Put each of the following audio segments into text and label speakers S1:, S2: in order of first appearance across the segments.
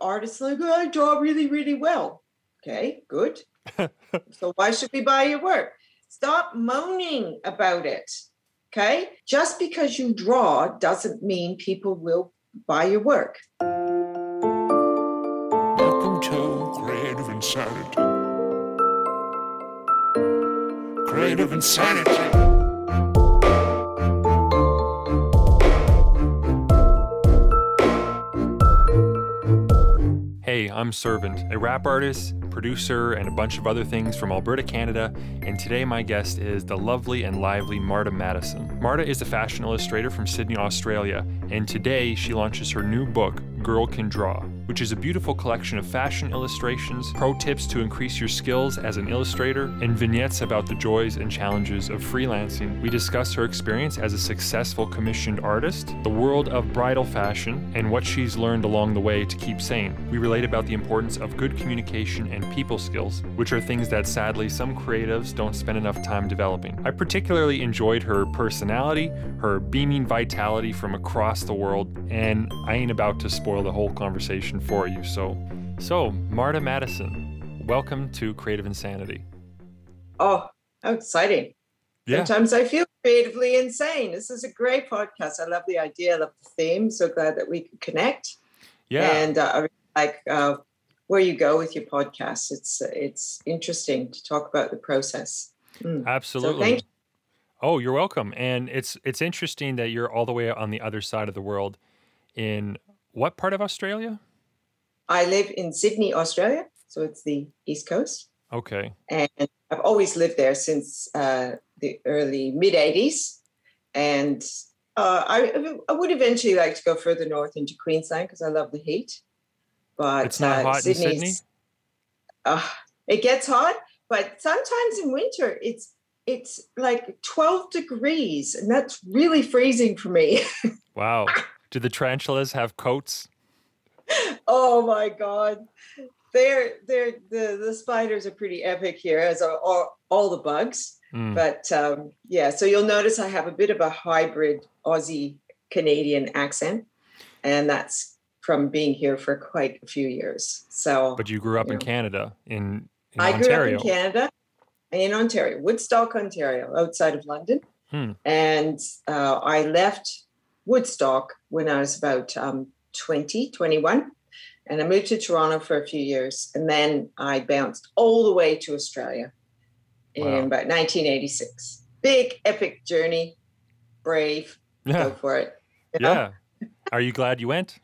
S1: artists like, oh, I draw really, really well. Okay, good. so why should we buy your work? Stop moaning about it. Okay, just because you draw doesn't mean people will buy your work.
S2: Welcome to Creative Insanity. Creative Insanity.
S3: Hey, I'm Servant, a rap artist, producer, and a bunch of other things from Alberta, Canada, and today my guest is the lovely and lively Marta Madison. Marta is a fashion illustrator from Sydney, Australia, and today she launches her new book, Girl Can Draw, which is a beautiful collection of fashion illustrations, pro tips to increase your skills as an illustrator, and vignettes about the joys and challenges of freelancing. We discuss her experience as a successful commissioned artist, the world of bridal fashion, and what she's learned along the way to keep sane. We relate about the importance of good communication and people skills, which are things that sadly some creatives don't spend enough time developing. I particularly enjoyed her personality, her beaming vitality from across the world, and I ain't about to spoil the whole conversation for you. So, so Marta Madison, welcome to Creative Insanity.
S1: Oh, how exciting! Yeah. Sometimes I feel creatively insane. This is a great podcast. I love the idea. I love the theme. So glad that we could connect. Yeah, and uh, I really like uh, where you go with your podcast. It's it's interesting to talk about the process.
S3: Mm. Absolutely. So oh, you're welcome. And it's it's interesting that you're all the way on the other side of the world in what part of Australia?
S1: I live in Sydney, Australia. So it's the East Coast.
S3: Okay.
S1: And I've always lived there since uh, the early mid 80s. And uh, I, I would eventually like to go further north into Queensland because I love the heat.
S3: But it's not uh, hot in Sydney.
S1: Uh, it gets hot, but sometimes in winter it's it's like 12 degrees, and that's really freezing for me.
S3: wow. Do the tarantulas have coats?
S1: Oh my god. They're they're the the spiders are pretty epic here as are all, all the bugs. Mm. But um, yeah, so you'll notice I have a bit of a hybrid Aussie Canadian accent, and that's from being here for quite a few years. So,
S3: but you grew up you in know, Canada, in, in
S1: I
S3: Ontario.
S1: grew up in Canada, in Ontario, Woodstock, Ontario, outside of London, hmm. and uh, I left Woodstock when I was about um, 20, 21. And I moved to Toronto for a few years. And then I bounced all the way to Australia in about 1986. Big, epic journey. Brave. Yeah. Go for it.
S3: You know? Yeah. Are you glad you went?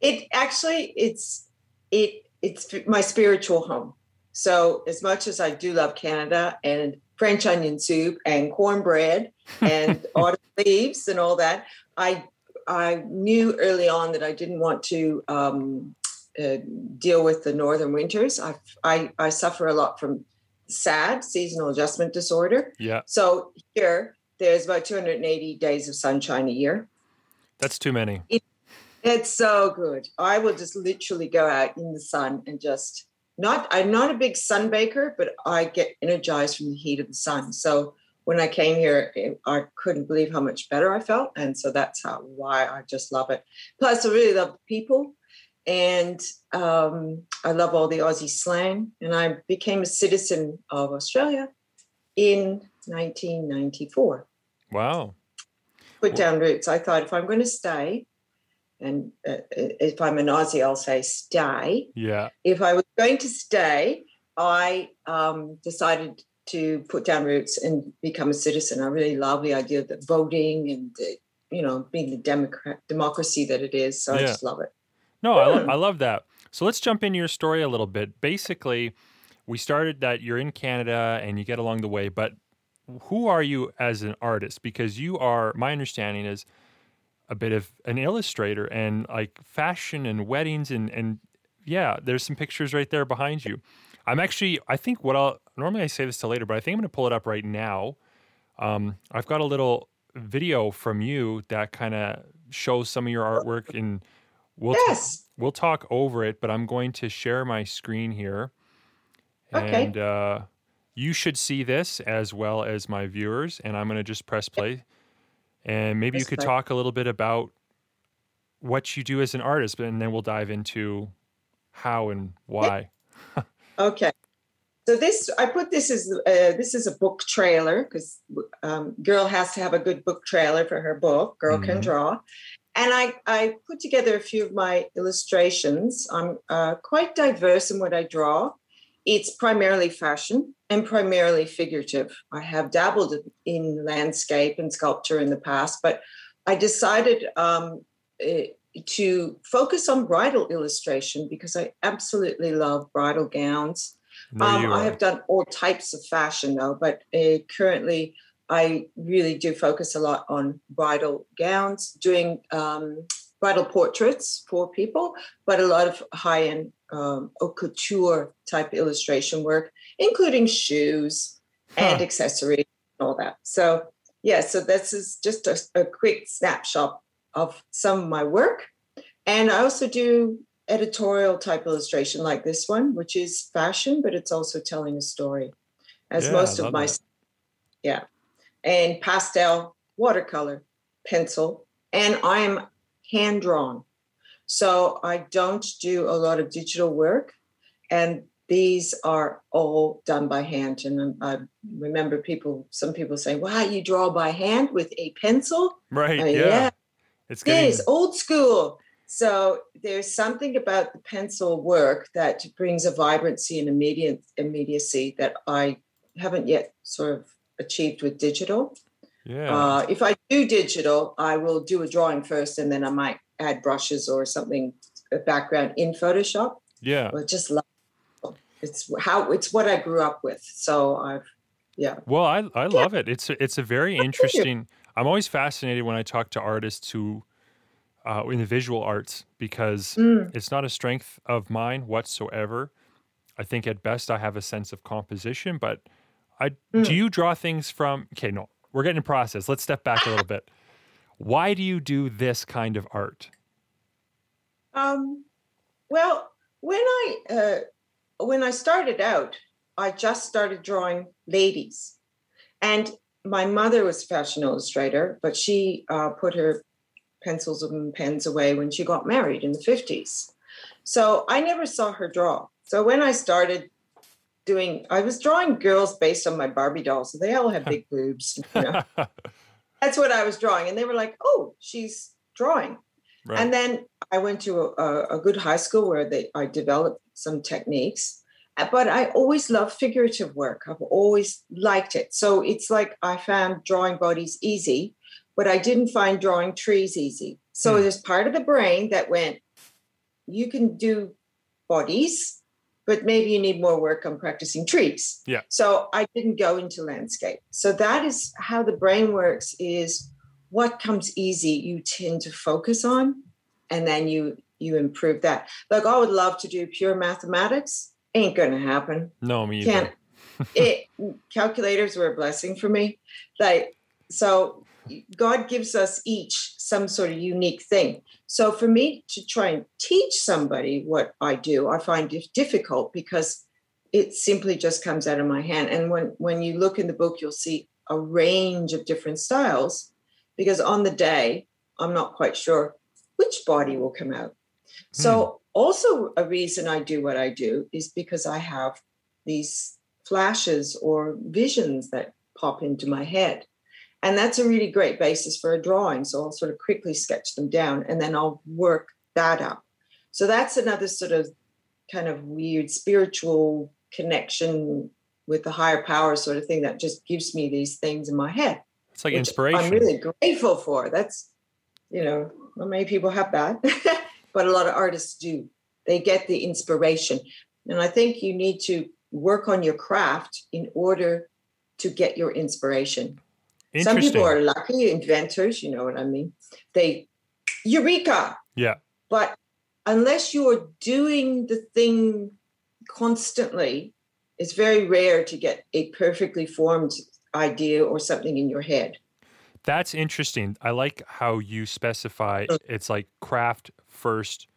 S1: It actually, it's, it, it's my spiritual home. So as much as I do love Canada and French onion soup and cornbread and autumn leaves and all that. I I knew early on that I didn't want to um, uh, deal with the northern winters. I, I I suffer a lot from SAD, seasonal adjustment disorder.
S3: Yeah.
S1: So here there's about 280 days of sunshine a year.
S3: That's too many.
S1: It, it's so good. I will just literally go out in the sun and just not I'm not a big sunbaker, but I get energized from the heat of the sun. So when I came here, I couldn't believe how much better I felt, and so that's how why I just love it. Plus, I really love the people, and um, I love all the Aussie slang. And I became a citizen of Australia in 1994.
S3: Wow!
S1: Put down roots. I thought if I'm going to stay, and uh, if I'm an Aussie, I'll say stay.
S3: Yeah.
S1: If I was going to stay, I um, decided to put down roots and become a citizen. I really love the idea of the voting and the, you know being the democrat democracy that it is. So yeah. I just love it.
S3: No, I, lo- hmm. I love that. So let's jump into your story a little bit. Basically, we started that you're in Canada and you get along the way, but who are you as an artist? Because you are, my understanding is a bit of an illustrator and like fashion and weddings and and yeah, there's some pictures right there behind you. I'm actually I think what I'll normally I say this to later, but I think I'm going to pull it up right now. Um, I've got a little video from you that kind of shows some of your artwork and we'll
S1: yes.
S3: t- we'll talk over it, but I'm going to share my screen here.
S1: Okay.
S3: And uh, you should see this as well as my viewers and I'm going to just press play. And maybe you could talk a little bit about what you do as an artist, and then we'll dive into how and why.
S1: Okay. So this, I put this as uh, this is a book trailer because um, girl has to have a good book trailer for her book. Girl can
S3: Mhm.
S1: draw, and I I put together a few of my illustrations. I'm uh, quite diverse in what I draw. It's primarily fashion and primarily figurative. I have dabbled in landscape and sculpture in the past, but I decided um, to focus on bridal illustration because I absolutely love bridal gowns.
S3: There
S1: Um, I have done all types of fashion though, but uh, currently I really do focus a lot on bridal gowns, doing um, bridal portraits for people, but a lot of high end um, haute couture type illustration work, including shoes and accessories and all that. So, yeah, so this is just a, a quick snapshot of some of my work. And I also do editorial type illustration like this one, which is fashion, but it's also telling a story, as
S3: Yeah,
S1: most of my,
S3: that.
S1: yeah, and pastel, watercolor, pencil, and I am hand drawn. So I don't do a lot of digital work, and these are all done by hand. And I remember people, some people say, "Wow, you draw by hand with a pencil?"
S3: Right.
S1: Uh,
S3: yeah.
S1: yeah.
S3: It's
S1: It
S3: getting
S1: is old school. So there's something about the pencil work that brings a vibrancy and immediate immediacy that I haven't yet sort of achieved with digital.
S3: yeah.
S1: Uh, if I do digital, I will do a drawing first, and then I might add brushes or something a background in Photoshop.
S3: yeah.
S1: But just love it's how it's what I grew up with. So I've yeah.
S3: Well, I I love it. It's a, it's a very interesting. I'm always fascinated when I talk to artists who uh, in the visual arts because
S1: Mm,
S3: it's not a strength of mine whatsoever. I think at best I have a sense of composition, but I do
S1: Mm.
S3: you draw things from? Okay, no, we're getting in process. Let's step back a little bit. Why do you do this kind of art?
S1: Um, well, when I uh, when I started out, I just started drawing ladies, and my mother was a fashion illustrator, but she uh, put her pencils and pens away when she got married in the fifties. So I never saw her draw. So when I started doing, I was drawing girls based on my Barbie dolls. So they all had big boobs. You know? That's what I was drawing, and they were like, "Oh, she's drawing."
S3: right.
S1: And then I went to a, a, a good high school where they I developed some techniques. But I always loved figurative work. I've always liked it. So it's like I found drawing bodies easy, but I didn't find drawing trees easy. So
S3: Hmm.
S1: there's part of the brain that went, you can do bodies, but maybe you need more work on practicing trees.
S3: Yeah.
S1: So I didn't go into landscape. So that is how the brain works is what comes easy you tend to focus on and then you you improve that. Like I would love to do pure mathematics. Ain't gonna happen.
S3: no, me.
S1: Can't it calculators were a blessing for me. Like so God gives us each some sort of unique thing. So for me to try and teach somebody what I do, I find it difficult because it simply just comes out of my hand. And when when you look in the book, you'll see a range of different styles because on the day, I'm not quite sure which body will come out. So hmm. Also a reason I do what I do is because I have these flashes or visions that pop into my head. And that's a really great basis for a drawing. So I'll sort of quickly sketch them down and then I'll work that up. So that's another sort of kind of weird spiritual connection with the higher power sort of thing that just gives me these things in my head.
S3: It's like inspiration.
S1: I'm really grateful for. That's, you know, not many people have that, but a lot of artists do. They get the inspiration. And I think you need to work on your craft in order to get your inspiration. Some people are lucky inventors, you know what I mean? They, eureka!
S3: yeah.
S1: But unless you're doing the thing constantly, it's very rare to get a perfectly formed idea or something in your head.
S3: That's interesting. I like how you specify mm. it's like craft first,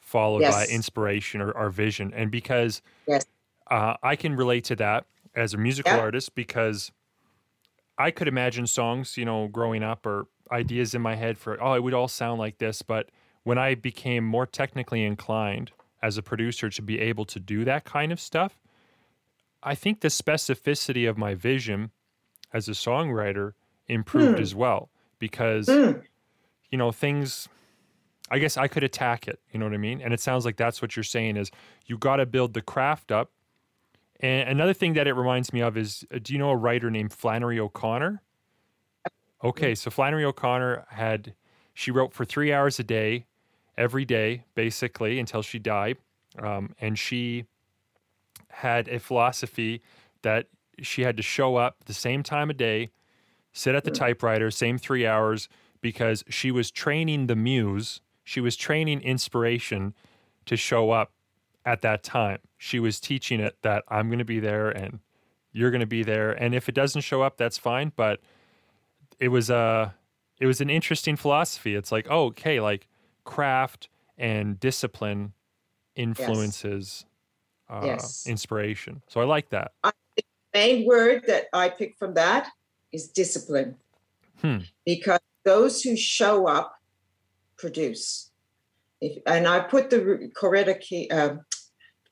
S3: followed by inspiration or, or vision. And because
S1: Yes.
S3: uh, I can relate to that as a musical
S1: Yeah.
S3: artist, because I could imagine songs, you know, growing up or ideas in my head for, oh, it would all sound like this. But when I became more technically inclined as a producer to be able to do that kind of stuff, I think the specificity of my vision as a songwriter improved
S1: Hmm.
S3: as well because
S1: Mm.
S3: you know things I guess I could attack it, you know what I mean? And it sounds like that's what you're saying is you got to build the craft up. And another thing that it reminds me of is uh, do you know a writer named Flannery O'Connor? Okay, so Flannery O'Connor had she wrote for 3 hours a day every day basically until she died. Um, and she had a philosophy that she had to show up the same time of day, sit at the typewriter, same three hours, because she was training the muse, she was training inspiration to show up at that time. She was teaching it that I'm going to be there and you're going to be there, and if it doesn't show up, that's fine. But it was a, it was an interesting philosophy. It's like, oh, okay, like craft and discipline influences uh,
S1: Yes.
S3: inspiration. So I like that.
S1: I, the main word that I pick from that is discipline.
S3: Hmm.
S1: Because those who show up produce. If, and I put the Coretta, uh,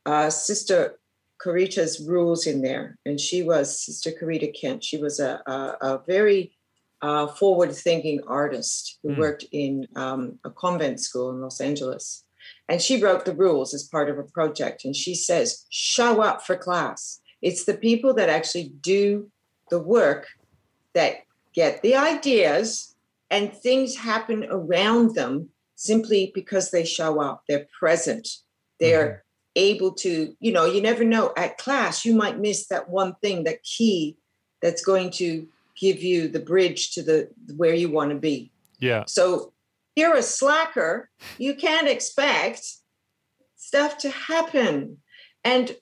S1: uh, Sister Corita's rules in there. And she was Sister Corita Kent. She was a, a, a very uh, forward thinking artist who
S3: Hmm.
S1: worked in um, a convent school in Los Angeles. And she wrote the rules as part of a project. And she says, show up for class. It's the people that actually do the work that get the ideas and things happen around them simply because they show up. They're present. They're mm-hmm. able to, you know, you never know. At class, you might miss that one thing, that key that's going to give you the bridge to the where you want to be.
S3: Yeah.
S1: So you're a slacker, you can't expect stuff to happen. And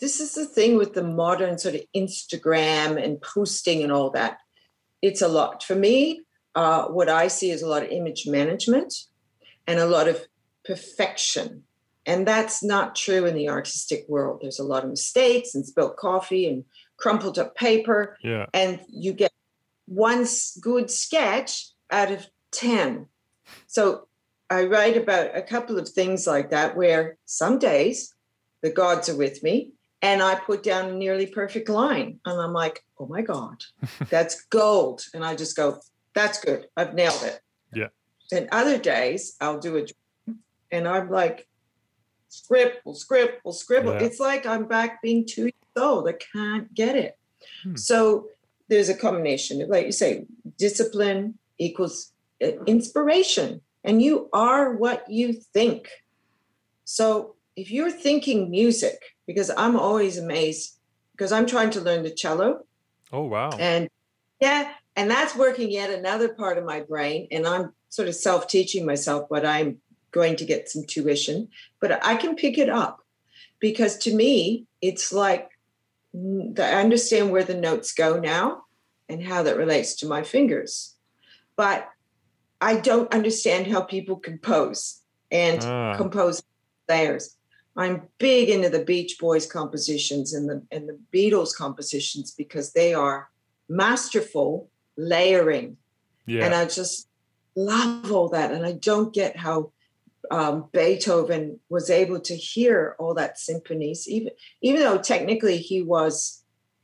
S1: this is the thing with the modern sort of Instagram and posting and all that. It's a lot. For me, uh, what I see is a lot of image management and a lot of perfection. And that's not true in the artistic world. There's a lot of mistakes and spilled coffee and crumpled up paper
S3: Yeah.
S1: and you get one good sketch out of 10. So I write about a couple of things like that where some days the gods are with me and I put down a nearly perfect line and I'm like, oh my God, that's gold. And I just go, that's good. I've nailed it.
S3: Yeah.
S1: And other days I'll do a and I'm like, scribble, scribble, scribble.
S3: Yeah.
S1: It's like I'm back being two years old. I can't get it.
S3: Hmm.
S1: So there's a combination of, like you say, discipline equals uh, inspiration, and you are what you think. So if you're thinking music, because I'm always amazed, because I'm trying to learn the cello,
S3: Oh wow.
S1: and yeah, and that's working yet another part of my brain. And I'm sort of self teaching myself, but I'm going to get some tuition. But I can pick it up because to me, it's like mm, I understand where the notes go now and how that relates to my fingers. But I don't understand how people compose and
S3: Ah.
S1: compose layers. I'm big into the Beach Boys compositions and the and the Beatles compositions because they are masterful layering,
S3: Yeah.
S1: and I just love all that. And I don't get how um, Beethoven was able to hear all that symphonies, even even though technically he was,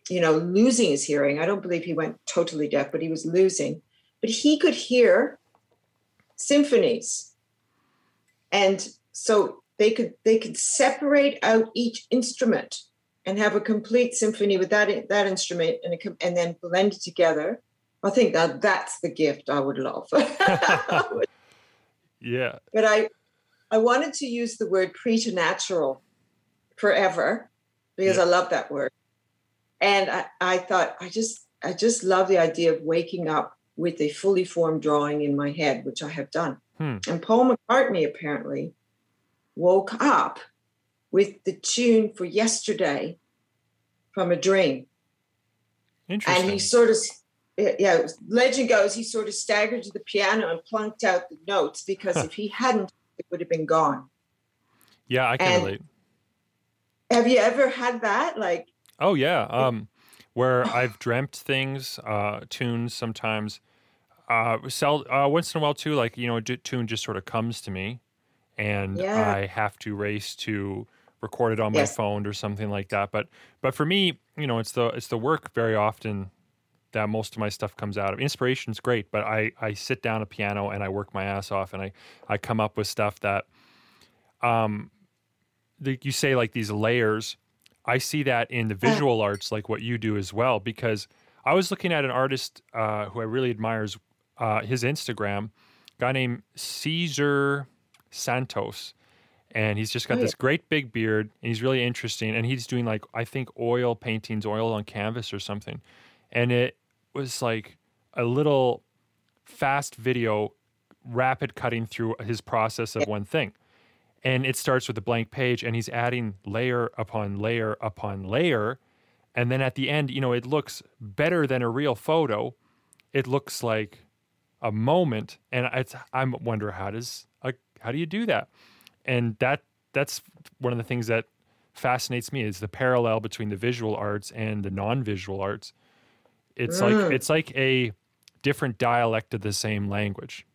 S1: you know, losing his hearing. I don't believe he went totally deaf, but he was losing. But he could hear symphonies, and so they could they could separate out each instrument and have a complete symphony with that that instrument and it, and then blend it together. I think that that's the gift I would love.
S3: yeah.
S1: but I I wanted to use the word preternatural forever because
S3: Yeah.
S1: I love that word. And I, I thought I just I just love the idea of waking up with a fully formed drawing in my head, which I have done.
S3: Hmm.
S1: And Paul McCartney apparently woke up with the tune for yesterday from a dream.
S3: Interesting.
S1: And he sort of, yeah, legend goes, he sort of staggered to the piano and plunked out the notes because if he hadn't, it would have been gone.
S3: yeah, I can
S1: and-
S3: relate.
S1: Have you ever had that? Like,
S3: Oh yeah. Um, where I've dreamt things, uh, tunes sometimes. Uh, sell uh, once in a while too. Like you know, a tune just sort of comes to me. and
S1: Yeah.
S3: I have to race to record it on my phone or something like that. But but for me, you know, it's the it's the work very often that most of my stuff comes out of. Inspiration's great, but I I sit down a piano and I work my ass off and I I come up with stuff that um the, you say like these layers. I see that in the visual arts like what you do as well because I was looking at an artist uh, who I really admires uh, his Instagram, guy named Cesar Santos, and he's just got this great big beard, and he's really interesting, and he's doing like I think oil paintings, oil on canvas or something, and it was like a little fast video, rapid cutting through his process of one thing. And it starts with a blank page, and he's adding layer upon layer upon layer. And then at the end, you know, it looks better than a real photo. It looks like a moment, and it's I'm wonder how does a, how do you do that? And that that's one of the things that fascinates me is the parallel between the visual arts and the non-visual arts. It's like
S1: Mm.
S3: it's like a different dialect of the same language.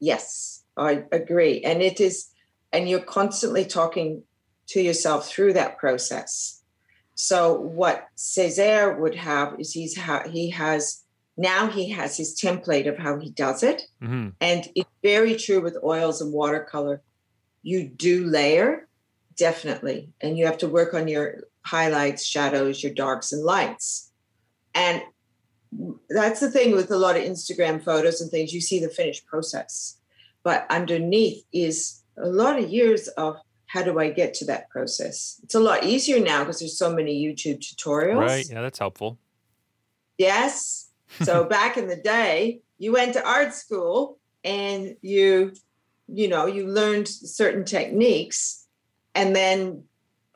S1: Yes, I agree. And it is, and you're constantly talking to yourself through that process. So what Cesar would have is he's ha- he has now he has his template of how he does it,
S3: hmm
S1: and it's very true with oils and watercolor. You do layer definitely, and you have to work on your highlights, shadows, your darks and lights, and that's the thing with a lot of Instagram photos and things. You see the finished process, but underneath is a lot of years of how do I get to that process. It's a lot easier now because there's so many YouTube tutorials.
S3: Right. Yeah, that's helpful.
S1: Yes. So back in the day, you went to art school and you, you know, you learned certain techniques, and then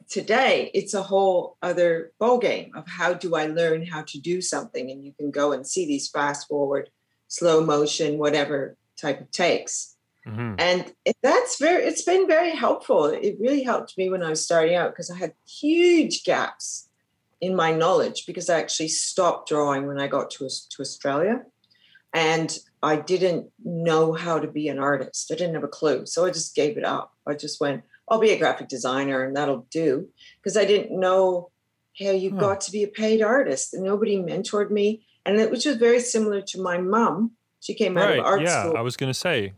S1: today it's a whole other ball game of how do I learn how to do something, and you can go and see these fast forward, slow motion, whatever type of takes.
S3: Hmm
S1: and that's very it's been very helpful. It really helped me when i was starting out because i had huge gaps in my knowledge because i actually stopped drawing when i got to, to australia. And i didn't know how to be an artist. I didn't have a clue. So i just gave it up. I just went i'll be a graphic designer and that'll do because i didn't know hey you've
S3: Huh.
S1: got to be a paid artist and nobody mentored me and it which was very similar to my mom she came out of art
S3: Yeah,
S1: school
S3: I was gonna say.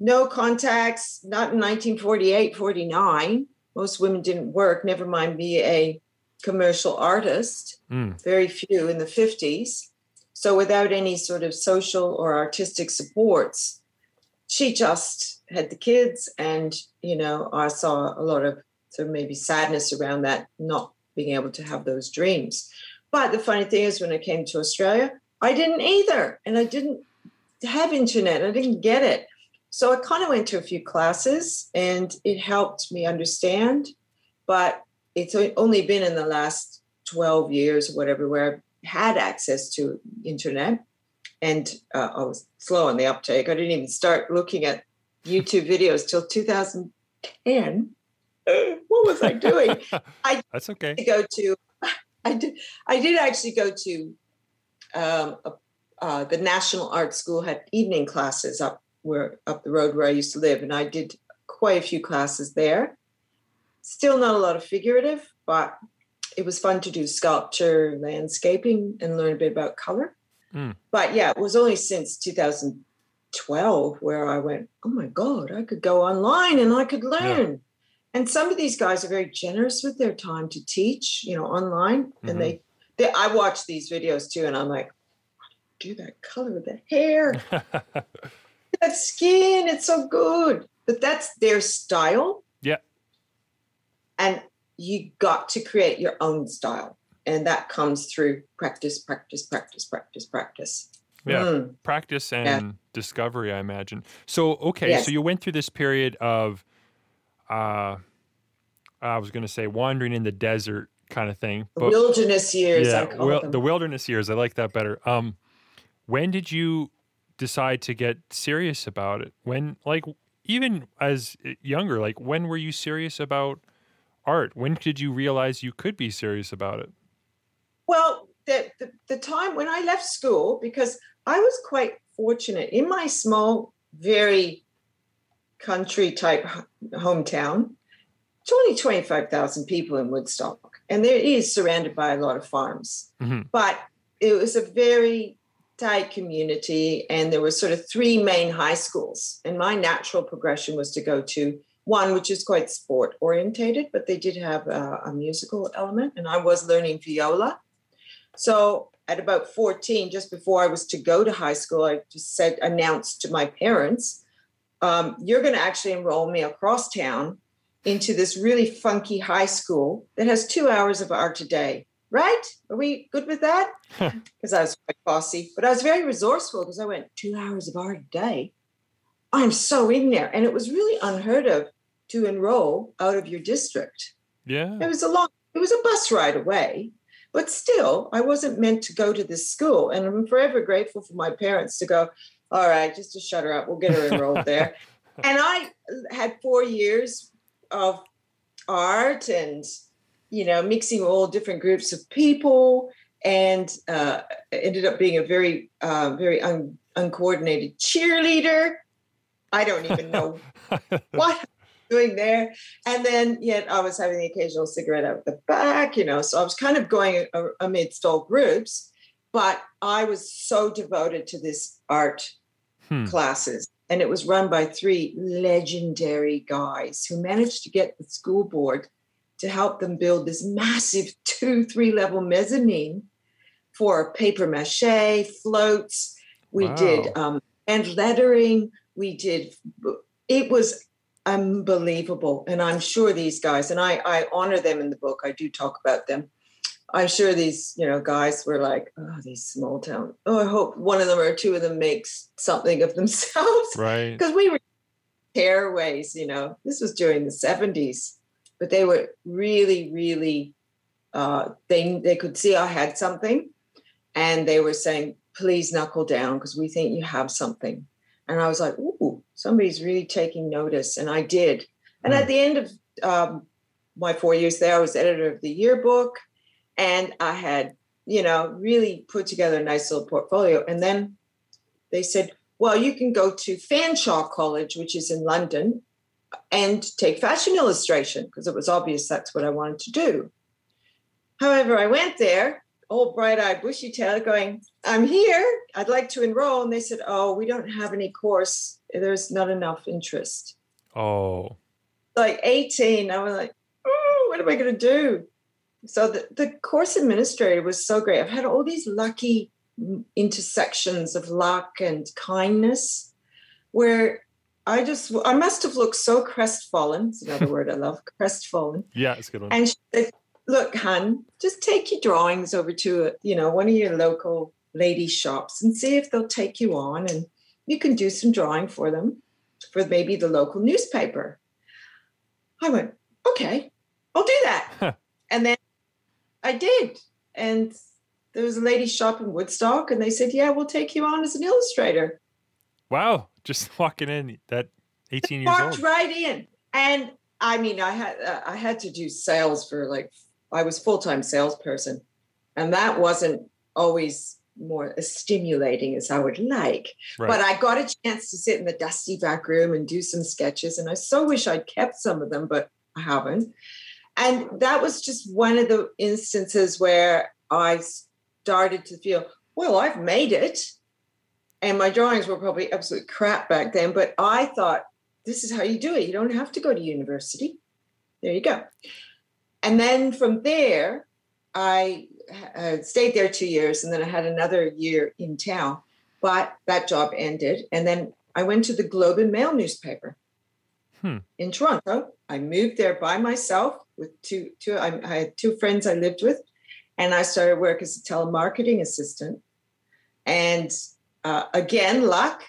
S1: no contacts, not in 1948, 49. Most women didn't work, never mind be a commercial artist,
S3: Mm.
S1: very few in the 50s. So, without any sort of social or artistic supports, she just had the kids. And, you know, I saw a lot of sort of maybe sadness around that, not being able to have those dreams. But the funny thing is, when I came to Australia, I didn't either. And I didn't have internet, I didn't get it. So I kind of went to a few classes and it helped me understand. But it's only been in the last 12 years or whatever where I've had access to internet. And uh, I was slow on the uptake. I didn't even start looking at YouTube videos till 2010. what was I doing?
S3: That's okay.
S1: to go to I did I did actually go to um, uh, the National Art School had evening classes up where up the road where I used to live, and I did quite a few classes there. Still not a lot of figurative, but it was fun to do sculpture, landscaping, and learn a bit about color.
S3: Mm.
S1: But yeah, it was only since 2012 where I went, oh my God, I could go online and I could learn. And some of these guys are very generous with their time to teach, you know, online.
S3: Mhm.
S1: And they, they, I watch these videos too, and I'm like, do do that color of the hair, that skin? It's so good. But that's their style.
S3: Yeah.
S1: And you got to create your own style. And that comes through practice, practice, practice, practice, practice.
S3: Yeah.
S1: Mm.
S3: Practice and discovery, I imagine. So okay,
S1: Yes.
S3: so you went through this period of uh I was gonna say wandering in the desert kind of thing.
S1: The wilderness years, I
S3: yeah,
S1: call
S3: wil-
S1: them.
S3: the wilderness years. I like that better. Um, when did you decide to get serious about it? When, like, even as younger, like, when were you serious about art? When did you realize you could be serious about it?
S1: Well, the, the, the time when I left school, because I was quite fortunate in my small, very country type hometown. It's only 25,000 people in Woodstock, and there is surrounded by a lot of farms.
S3: Mhm.
S1: But it was a very tight community, and there were sort of three main high schools. And my natural progression was to go to one, which is quite sport orientated, but they did have a, a musical element, and I was learning viola. So at about 14, just before I was to go to high school, I just said, announced to my parents, um, you're going to actually enroll me across town into this really funky high school that has two hours of art a day. Right? Are we good with that? Because I was quite bossy, but I was very resourceful because I went two hours of art a day. I'm so in there. And it was really unheard of to enroll out of your district.
S3: Yeah.
S1: It was a long, it was a bus ride away, but still, I wasn't meant to go to this school. And I'm forever grateful for my parents to go, all right, just to shut her up, we'll get her enrolled there. And I had four years of art and, you know, mixing all different groups of people and uh, ended up being a very, uh, very un- uncoordinated cheerleader. I don't even know what doing there. And then yet I was having the occasional cigarette out the back, you know, so I was kind of going amidst all groups, but I was so devoted to this art
S3: Hmm.
S1: classes. And it was run by three legendary guys who managed to get the school board to help them build this massive two, three level mezzanine for paper mache, floats. We did um, and lettering. We did, it was unbelievable. And I'm sure these guys, and I, I honor them in the book, I do talk about them. I'm sure these, you know, guys were like, oh, these small town. Oh, I hope one of them or two of them makes something of themselves
S3: Right.
S1: because we were tearaways, you know. This was during the 70s, but they were really, really. Uh, they they could see I had something, and they were saying, "Please knuckle down because we think you have something." And I was like, "Ooh, somebody's really taking notice," and I did. And
S3: Hmm.
S1: at the end of um, my four years there, I was editor of the yearbook, and I had, you know, really put together a nice little portfolio. And then they said, well, you can go to Fanshawe College, which is in London, and take fashion illustration because it was obvious that's what I wanted to do. However, I went there, old bright eyed, bushy tailed, going, I'm here. I'd like to enroll. And they said, Oh, we don't have any course. There's not enough interest.
S3: Oh.
S1: Like 18, I was like, Oh, what am I going to do? So the, the course administrator was so great. I've had all these lucky intersections of luck and kindness where I just, I must have looked so crestfallen. It's another word I love, crestfallen.
S3: Yeah, it's a good one.
S1: And she said, "Look, hun, just take your drawings over to uh, you know one of your local lady shops and see if they'll take you on, and you can do some drawing for them for maybe the local newspaper." I went, "Okay, I'll do that," and then I did, and there was a lady shop in Woodstock, and they said, "Yeah, we'll take you on as an illustrator."
S3: Wow. Just walking in that 18 years old
S1: Walked
S3: old.
S1: right in, and I mean, I had uh, I had to do sales for like I was full time salesperson, and that wasn't always more as stimulating as I would like.
S3: Right.
S1: But I got a chance to sit in the dusty back room and do some sketches, and I so wish I'd kept some of them, but I haven't. And that was just one of the instances where I started to feel, well, I've made it. And my drawings were probably absolute crap back then, but I thought, this is how you do it. You don't have to go to university. There you go. And then from there, I uh, stayed there two years, and then I had another year in town. But that job ended, and then I went to the Globe and Mail newspaper
S3: Hmm.
S1: in Toronto. I moved there by myself with two two. I, I had two friends I lived with, and I started work as a telemarketing assistant. And uh, again, luck.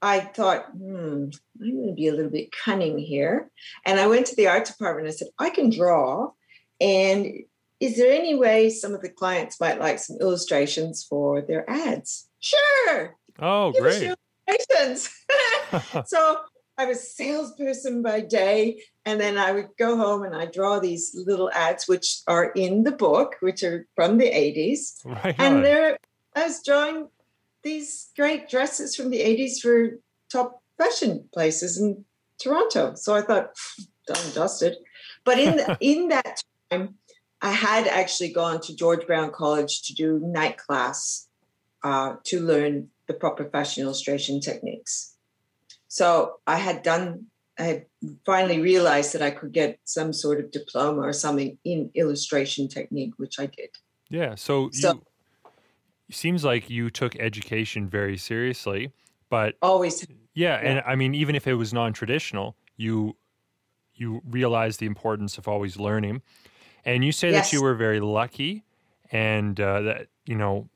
S1: I thought, hmm, I'm going to be a little bit cunning here. And I went to the art department. I said, I can draw. And is there any way some of the clients might like some illustrations for their ads? Sure.
S3: oh,
S1: Give
S3: great.
S1: illustrations. so I was a salesperson by day, and then I would go home and I draw these little ads, which are in the book, which are from the 80s.
S3: right.
S1: And there I was drawing these great dresses from the 80s for top fashion places. in Toronto. So I thought, done dusted. But in the, in that time, I had actually gone to George Brown College to do night class uh, to learn the proper fashion illustration techniques. So I had done, I had finally realized that I could get some sort of diploma or something in illustration technique, which I did.
S3: Yeah. So,
S1: So-
S3: you it seems like you took education very seriously, but
S1: Always,
S3: yeah, and I mean, even if it was non-traditional, you you realize the importance of always learning. And you say that you were very lucky, and uh, that you know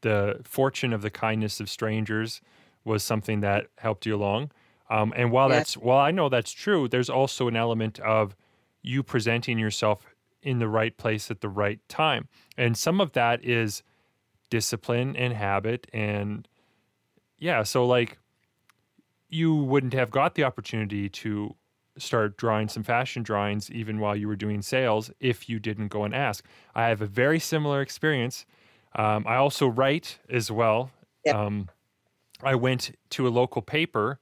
S3: the fortune of the kindness of strangers was something that helped you along. Um, and while
S1: Yes.
S3: that's while I know that's true, there's also an element of you presenting yourself in the right place at the right time, and some of that is discipline and habit and yeah so like you wouldn't have got the opportunity to start drawing some fashion drawings even while you were doing sales if you didn't go and ask i have a very similar experience um, i also write as well
S1: Yeah.
S3: um, i went to a local paper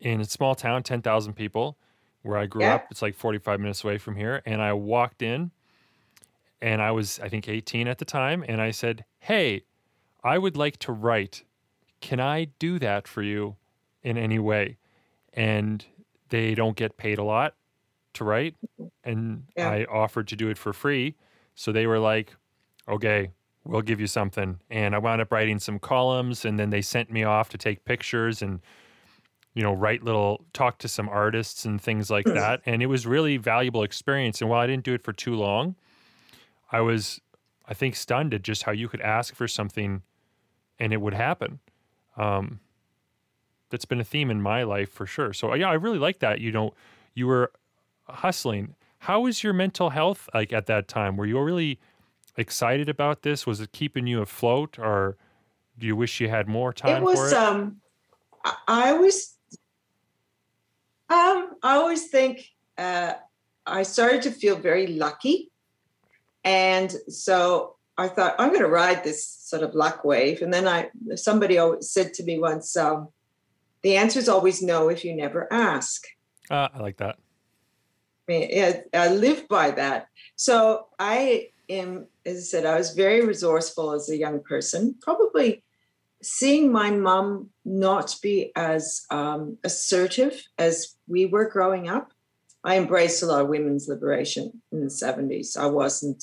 S3: in a small town 10000 people where i grew
S1: Yeah.
S3: up it's like 45 minutes away from here and i walked in and I was, I think, 18 at the time. And I said, Hey, I would like to write. Can I do that for you in any way? And they don't get paid a lot to write. And
S1: Yeah.
S3: I offered to do it for free. So they were like, Okay, we'll give you something. And I wound up writing some columns. And then they sent me off to take pictures and, you know, write little, talk to some artists and things like that. And it was really valuable experience. And while I didn't do it for too long, I was, I think, stunned at just how you could ask for something and it would happen. Um, that's been a theme in my life for sure. So yeah, I really like that. You know, you were hustling. How was your mental health like at that time? Were you really excited about this? Was it keeping you afloat, or do you wish you had more time
S1: it
S3: for
S1: was
S3: it?
S1: um I, I always um i always think uh i started to feel very lucky and so i thought i'm going to ride this sort of luck wave and then i somebody always said to me once um the answer is always no if you never ask
S3: Uh, I like that.
S1: I mean, I live by that. So I am, as I said, I was very resourceful as a young person. Probably seeing my mom not be as um, assertive as we were growing up. I embraced a lot of women's liberation in the seventies. I wasn't,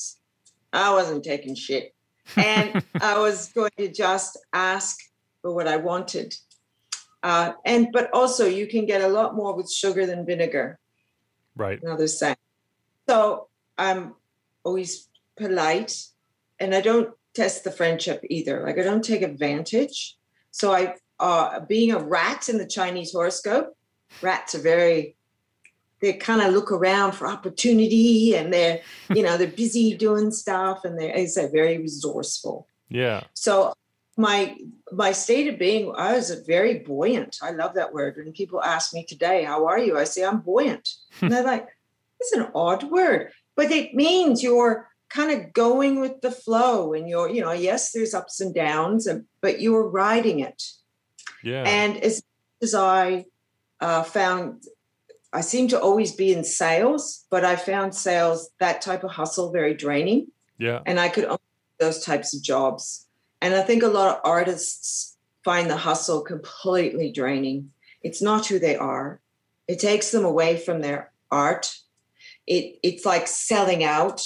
S1: I wasn't taking shit, and I was going to just ask for what I wanted. Uh, and but also, you can get a lot more with sugar than vinegar
S3: Right.
S1: another saying. So I'm always polite and I don't test the friendship either. Like I don't take advantage. So I uh being a rat in the Chinese horoscope, rats are very they kind of look around for opportunity and they're, you know, they're busy doing stuff and they're, as I said, very resourceful.
S3: Yeah.
S1: So my my state of being, I was a very buoyant. I love that word. When people ask me today, "How are you?" I say, "I'm buoyant," and they're like, "It's an odd word," but it means you're kind of going with the flow, and you're, you know, yes, there's ups and downs, and, but you're riding it.
S3: Yeah.
S1: And as as I uh, found, I seem to always be in sales, but I found sales that type of hustle very draining
S3: yeah.
S1: and I could only do those types of jobs. And I think a lot of artists find the hustle completely draining. It's not who they are. It takes them away from their art. It it's like selling out,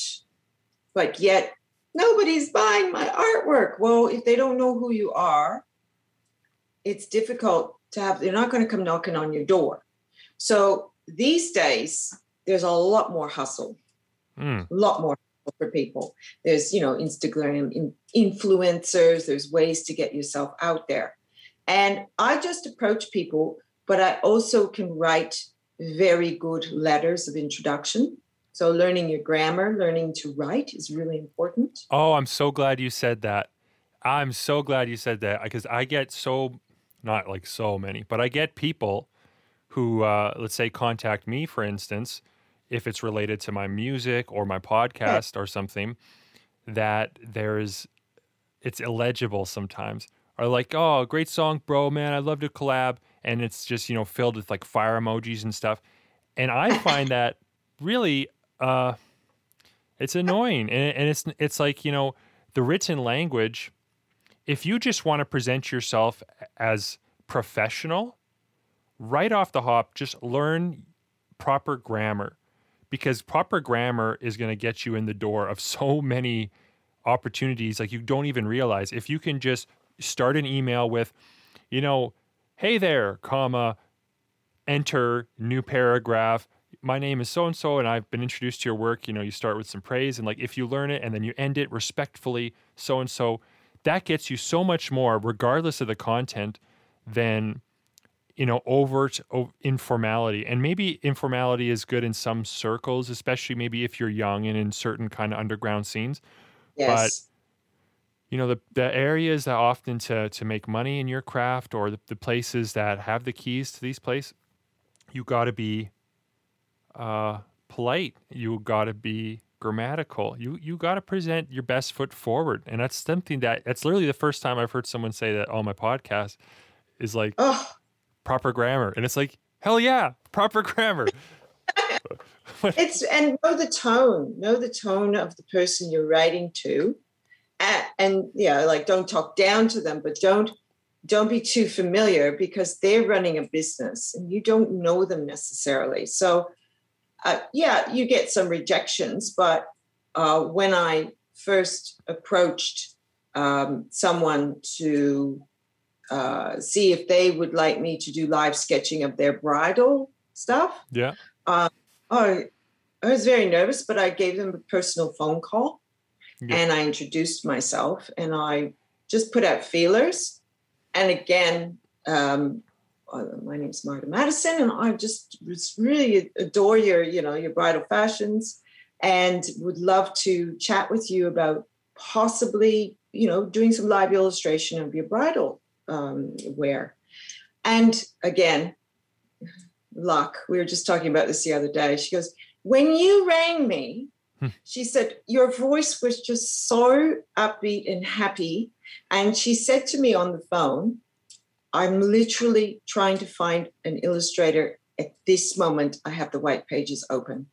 S1: but yet nobody's buying my artwork. Well, if they don't know who you are, it's difficult to have. They're not going to come knocking on your door. So these days, there's a lot more hustle
S3: Mm.
S1: a lot more for people. There's, you know, Instagram influencers, there's ways to get yourself out there. And I just approach people, but I also can write very good letters of introduction. So learning your grammar, learning to write is really important.
S3: Oh, I'm so glad you said that. I'm so glad you said that because I get so, not like so many, but I get people who, uh, let's say, contact me, for instance, if it's related to my music or my podcast or something, that there's, it's illegible sometimes. Or like, oh, great song, bro, man, I'd love to collab. and it's just you know filled with like fire emojis and stuff. And I find that really uh, it's annoying, and, and it's it's like you know the written language. If you just want to present yourself as professional, right off the hop, just learn proper grammar because proper grammar is going to get you in the door of so many opportunities like you don't even realize. If you can just start an email with you know hey there comma enter new paragraph. My name is so and so and i've been introduced to your work. You know you start with some praise and like if you learn it and then you end it respectfully so and so that gets you so much more regardless of the content than you know overt o- informality. And maybe informality is good in some circles especially maybe if you're young and in certain kind of underground scenes.
S1: Yes.
S3: you know the, the areas that often to to make money in your craft or the, the places that have the keys to these places you got to be uh polite. You got to be grammatical. You you got to present your best foot forward. And that's something that that's literally the first time i've heard someone say that on my podcast is like
S1: oh,
S3: proper grammar. And it's like hell yeah proper grammar.
S1: It's and know the tone, know the tone of the person you're writing to, and, and yeah, like don't talk down to them, but don't don't be too familiar because they're running a business and you don't know them necessarily. So, uh, yeah, you get some rejections, but uh, when I first approached um, someone to uh, see if they would like me to do live sketching of their bridal stuff,
S3: yeah
S1: oh, I was very nervous, but I gave them a personal phone call
S3: Yeah.
S1: and I introduced myself and I just put out feelers. And again, um, uh, my name's Marta Madison, and I just was really adore your, you know, your bridal fashions, and would love to chat with you about possibly, you know, doing some live illustration of your bridal um, wear. And again, luck. We were just talking about this the other day. She goes, When you rang me,
S3: Hmm.
S1: she said, Your voice was just so upbeat and happy. And she said to me on the phone, I'm literally trying to find an illustrator. At this moment, I have the white pages open.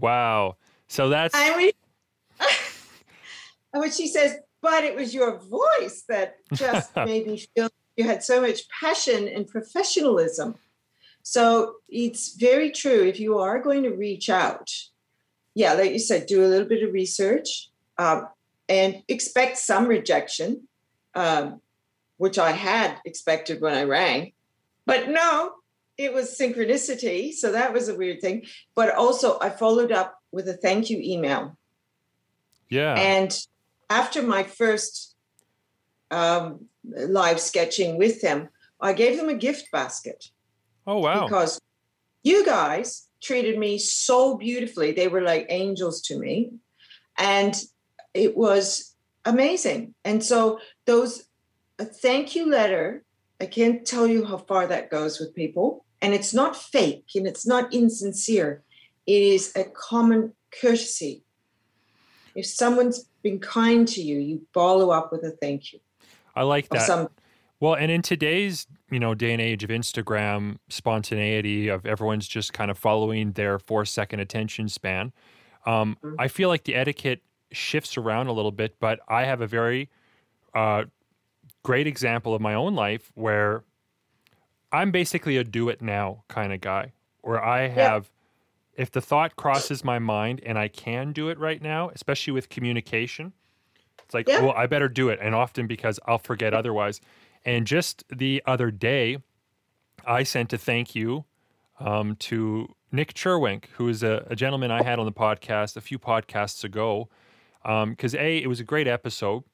S3: wow so that's
S1: And we, and when she says, but it was your voice that just made me feel you had so much passion and professionalism. So it's very true. If you are going to reach out, yeah, like you said, do a little bit of research um, and expect some rejection, um, which I had expected when I rang. But no, it was synchronicity. So that was a weird thing. But also, I followed up with a thank you email.
S3: yeah
S1: And after my first um, live sketching with them, I gave them a gift basket
S3: oh wow
S1: because you guys treated me so beautifully. They were like angels to me. And it was amazing. And so, those, a thank you letter, I can't tell you how far that goes with people. And it's not fake and it's not insincere. It is a common courtesy. If someone's been kind to you, you follow up with a thank you.
S3: i like that
S1: some
S3: Well, and in today's, you know, day and age of Instagram spontaneity of everyone's just kind of following their four second attention span, um,
S1: Mhm.
S3: I feel like the etiquette shifts around a little bit. But I have a very uh, great example of my own life where I'm basically a do it now kind of guy, where I have, if the thought crosses my mind and I can do it right now, especially with communication, it's like,
S1: Yeah.
S3: well, I better do it. And often because I'll forget otherwise. And just the other day, I sent a thank you um, to Nick Cherwink, who is a, a gentleman I had on the podcast a few podcasts ago. Because A, it was a great episode,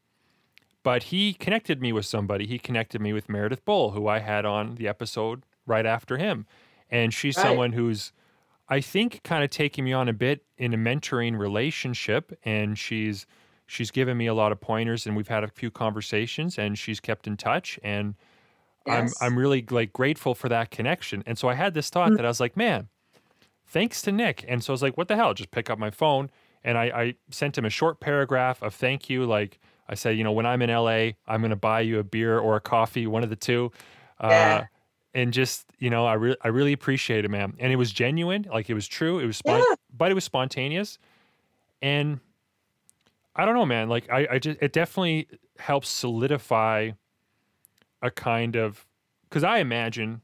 S3: but he connected me with somebody. He connected me with Meredith Bull, who I had on the episode right after him. And she's
S1: Right.
S3: someone who's, I think, kind of taking me on a bit in a mentoring relationship. And she's she's given me a lot of pointers and we've had a few conversations and she's kept in touch and
S1: Yes.
S3: I'm I'm really like grateful for that connection. And so I had this thought that I was like, man, thanks to Nick. And so I was like, what the hell? Just pick up my phone and I, I sent him a short paragraph of thank you. Like I said, you know, when I'm in LA, I'm gonna buy you a beer or a coffee, one of the two. Uh,
S1: Yeah.
S3: And just you know, I really I really appreciate it, man. And it was genuine, like it was true. It was spon-
S1: Yeah.
S3: but it was spontaneous, and I don't know, man. Like I, I just it definitely helps solidify a kind of because I imagine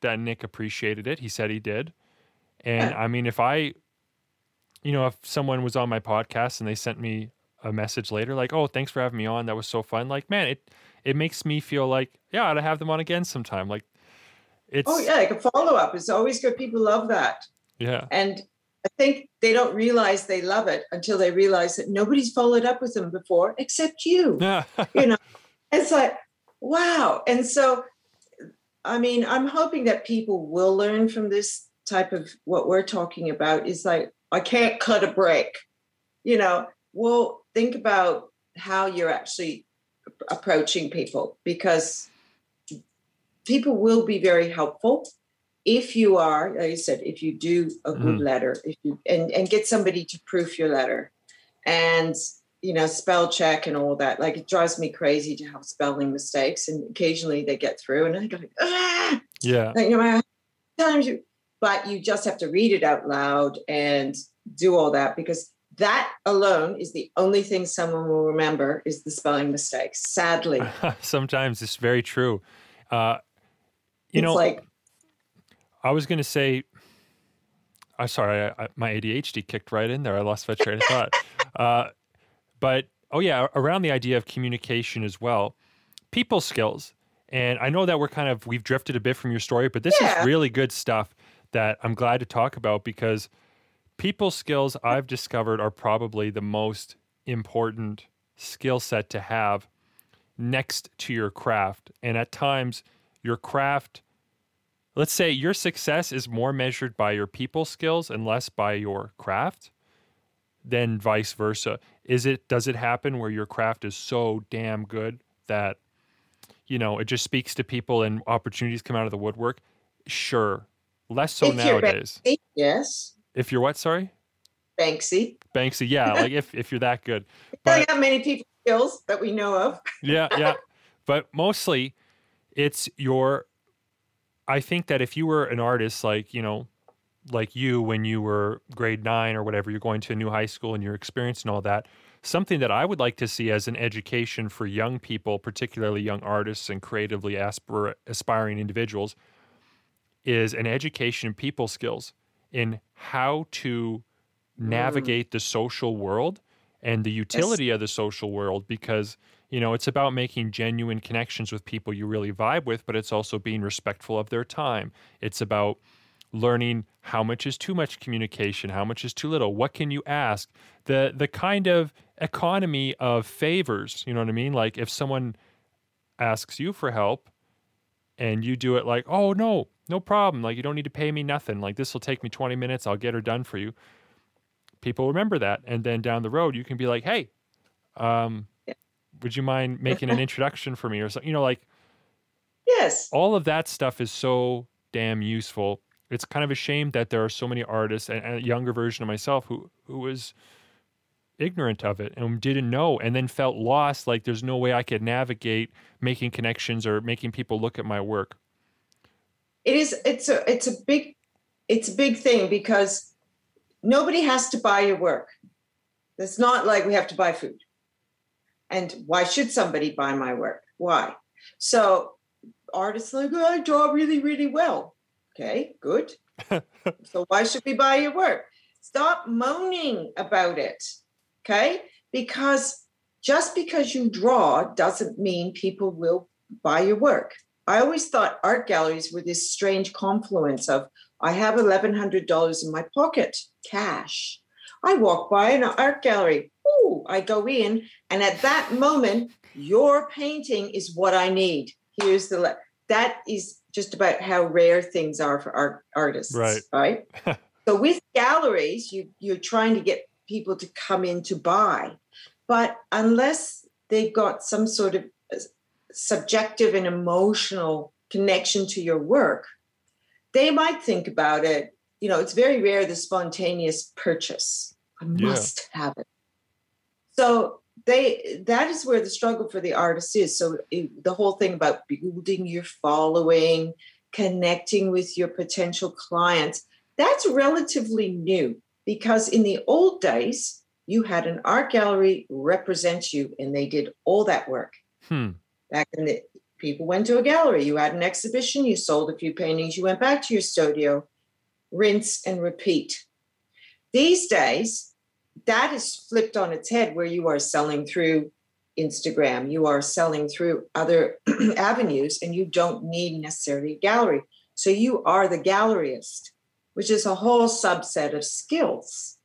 S3: that Nick appreciated it. He said he did, and I mean, if I, you know, if someone was on my podcast and they sent me a message later, like, "Oh, thanks for having me on. That was so fun." Like, man, it it makes me feel like, yeah, I ought to have them on again sometime. Like, it's
S1: Oh yeah, like a follow up is always good. People love that.
S3: yeah,
S1: And I think they don't realize they love it until they realize that nobody's followed up with them before except you.
S3: yeah,
S1: you know, it's like, wow. And so, I mean, I'm hoping that people will learn from this type of what we're talking about is like, I can't cut a break. You know, well, think about how you're actually approaching people because people will be very helpful if you are like i said if you do a good
S3: Mhm.
S1: letter if you and, and get somebody to proof your letter and you know spell check and all that like it drives me crazy to have spelling mistakes and occasionally they get through and i go like, ah!
S3: yeah,
S1: like no matter how times you but you just have to read it out loud and do all that because that alone is the only thing someone will remember is the spelling mistakes sadly
S3: Sometimes it's very true. Uh, you
S1: it's
S3: know,
S1: like
S3: I was going to say, I'm sorry, I, I, my ADHD kicked right in there. I lost my train of thought. Uh, but oh yeah, around the idea of communication as well, people skills. And I know that we're kind of we've drifted a bit from your story, but this
S1: Yeah.
S3: is really good stuff that I'm glad to talk about because people skills I've discovered are probably the most important skill set to have next to your craft. And at times, your craft, let's say your success is more measured by your people skills and less by your craft than vice versa. Is it, does it happen where your craft is so damn good that, you know, it just speaks to people and opportunities come out of the woodwork? Sure. Less so nowadays.
S1: yes
S3: If you're what, sorry?
S1: banksy
S3: Banksy, yeah, like if, if you're that good. But-
S1: how many people skills that we know of.
S3: yeah, yeah. But mostly it's your I think that if you were an artist like, you know, like you when you were grade 9 or whatever, you're going to a new high school and you're experiencing all that, something that I would like to see as an education for young people, particularly young artists and creatively aspir- aspiring individuals is an education in people skills in how to mm. navigate the social world and the utility of the social world because you know it's about making genuine connections with people you really vibe with but it's also being respectful of their time. It's about learning how much is too much communication how much is too little what can you ask? The the kind of economy of favors you know what i mean? Like if someone asks you for help and you do it like oh no no problem. Like you don't need to pay me nothing. Like this will take me 20 minutes. I'll get her done for you. People remember that. And then down the road you can be like hey um
S1: Yeah.
S3: would you mind making an introduction for me or something you know like
S1: Yes.
S3: all of that stuff is so damn useful. It's kind of a shame that there are so many artists and, and a younger version of myself who who was ignorant of it and didn't know and then felt lost. Like there's no way i could navigate making connections or making people look at my work
S1: It is it's a it's a big it's a big thing because nobody has to buy your work. It's not like we have to buy food. And why should somebody buy my work? Why? So artists like, oh, I draw really, really well. Okay, good. so why should we buy your work? Stop moaning about it. Okay? Because just because you draw doesn't mean people will buy your work. I always thought art galleries were this strange confluence of I have $1,100 in my pocket, cash. I walk by an art gallery. Ooh, I go in, and at that moment, your painting is what I need. Here's the le- that is just about how rare things are for art artists,
S3: Right.
S1: Right. so with galleries, you you're trying to get people to come in to buy, but unless they've got some sort of subjective and emotional connection to your work, they might think about it. You know, it's very rare the spontaneous purchase. I
S3: Yeah.
S1: must have it. So they that is where the struggle for the artist is. So it, the whole thing about building your following, connecting with your potential clients. That's relatively new because in the old days, you had an art gallery represent you and they did all that work.
S3: Hmm.
S1: Back in the people went to a gallery, you had an exhibition, you sold a few paintings, you went back to your studio, rinse and repeat. These days, that is flipped on its head where you are selling through Instagram, you are selling through other avenues, and you don't need necessarily a gallery. So you are the galleryist, which is a whole subset of skills.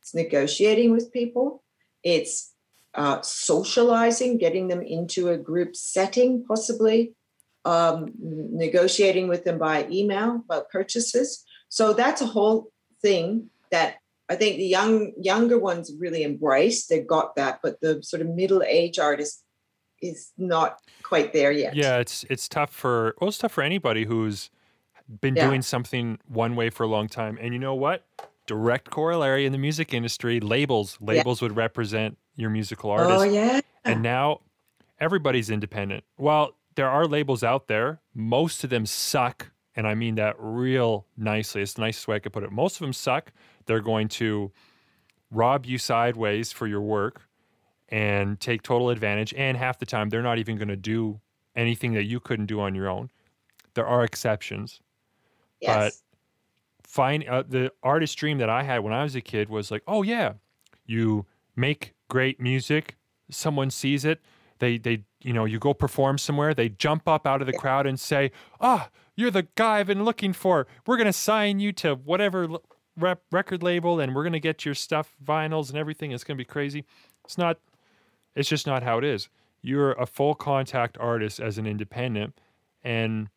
S1: It's negotiating with people, it's uh, socializing, getting them into a group setting, possibly um, negotiating with them by email about purchases. So that's a whole thing that I think the young younger ones really embrace. They've got that, but the sort of middle age artist is not quite there yet.
S3: Yeah, it's it's tough for well, it's tough for anybody who's been
S1: Yeah.
S3: doing something one way for a long time. And you know what? Direct corollary in the music industry, labels. Labels would represent your musical artist.
S1: Oh yeah.
S3: And now everybody's independent. Well, there are labels out there. Most of them suck. And I mean that real nicely. It's the nicest way I could put it. Most of them suck. They're going to rob you sideways for your work and take total advantage. And half the time, they're not even going to do anything that you couldn't do on your own. There are exceptions.
S1: Yes.
S3: Find uh, the artist dream that I had when I was a kid was like, oh yeah, you make great music, someone sees it, they they you know you go perform somewhere, they jump up out of the crowd and say, ah, you're the guy I've been looking for. We're gonna sign you to whatever rep- record label, and we're gonna get your stuff, vinyls and everything. It's gonna be crazy. It's not. It's just not how it is. You're a full contact artist as an independent, and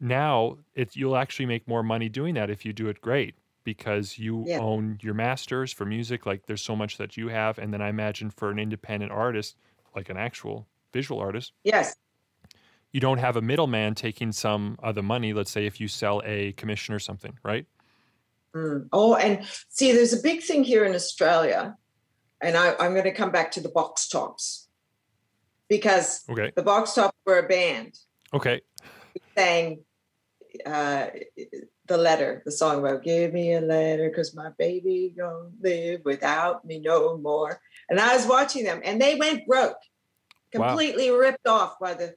S3: now it you'll actually make more money doing that if you do it great because you
S1: Yeah.
S3: own your masters for music like there's so much that you have and then i imagine for an independent artist like an actual visual artist
S1: yes.
S3: you don't have a middleman taking some of the money let's say if you sell a commission or something right
S1: Mm. Oh, and see, there's a big thing here in Australia, and I, I'm going to come back to the box tops because
S3: okay
S1: the box tops were a band
S3: okay
S1: sang uh, the letter, the song about "Give me a letter, because my baby gonna live without me no more." And I was watching them, and they went broke,
S3: Wow.
S1: completely ripped off by the,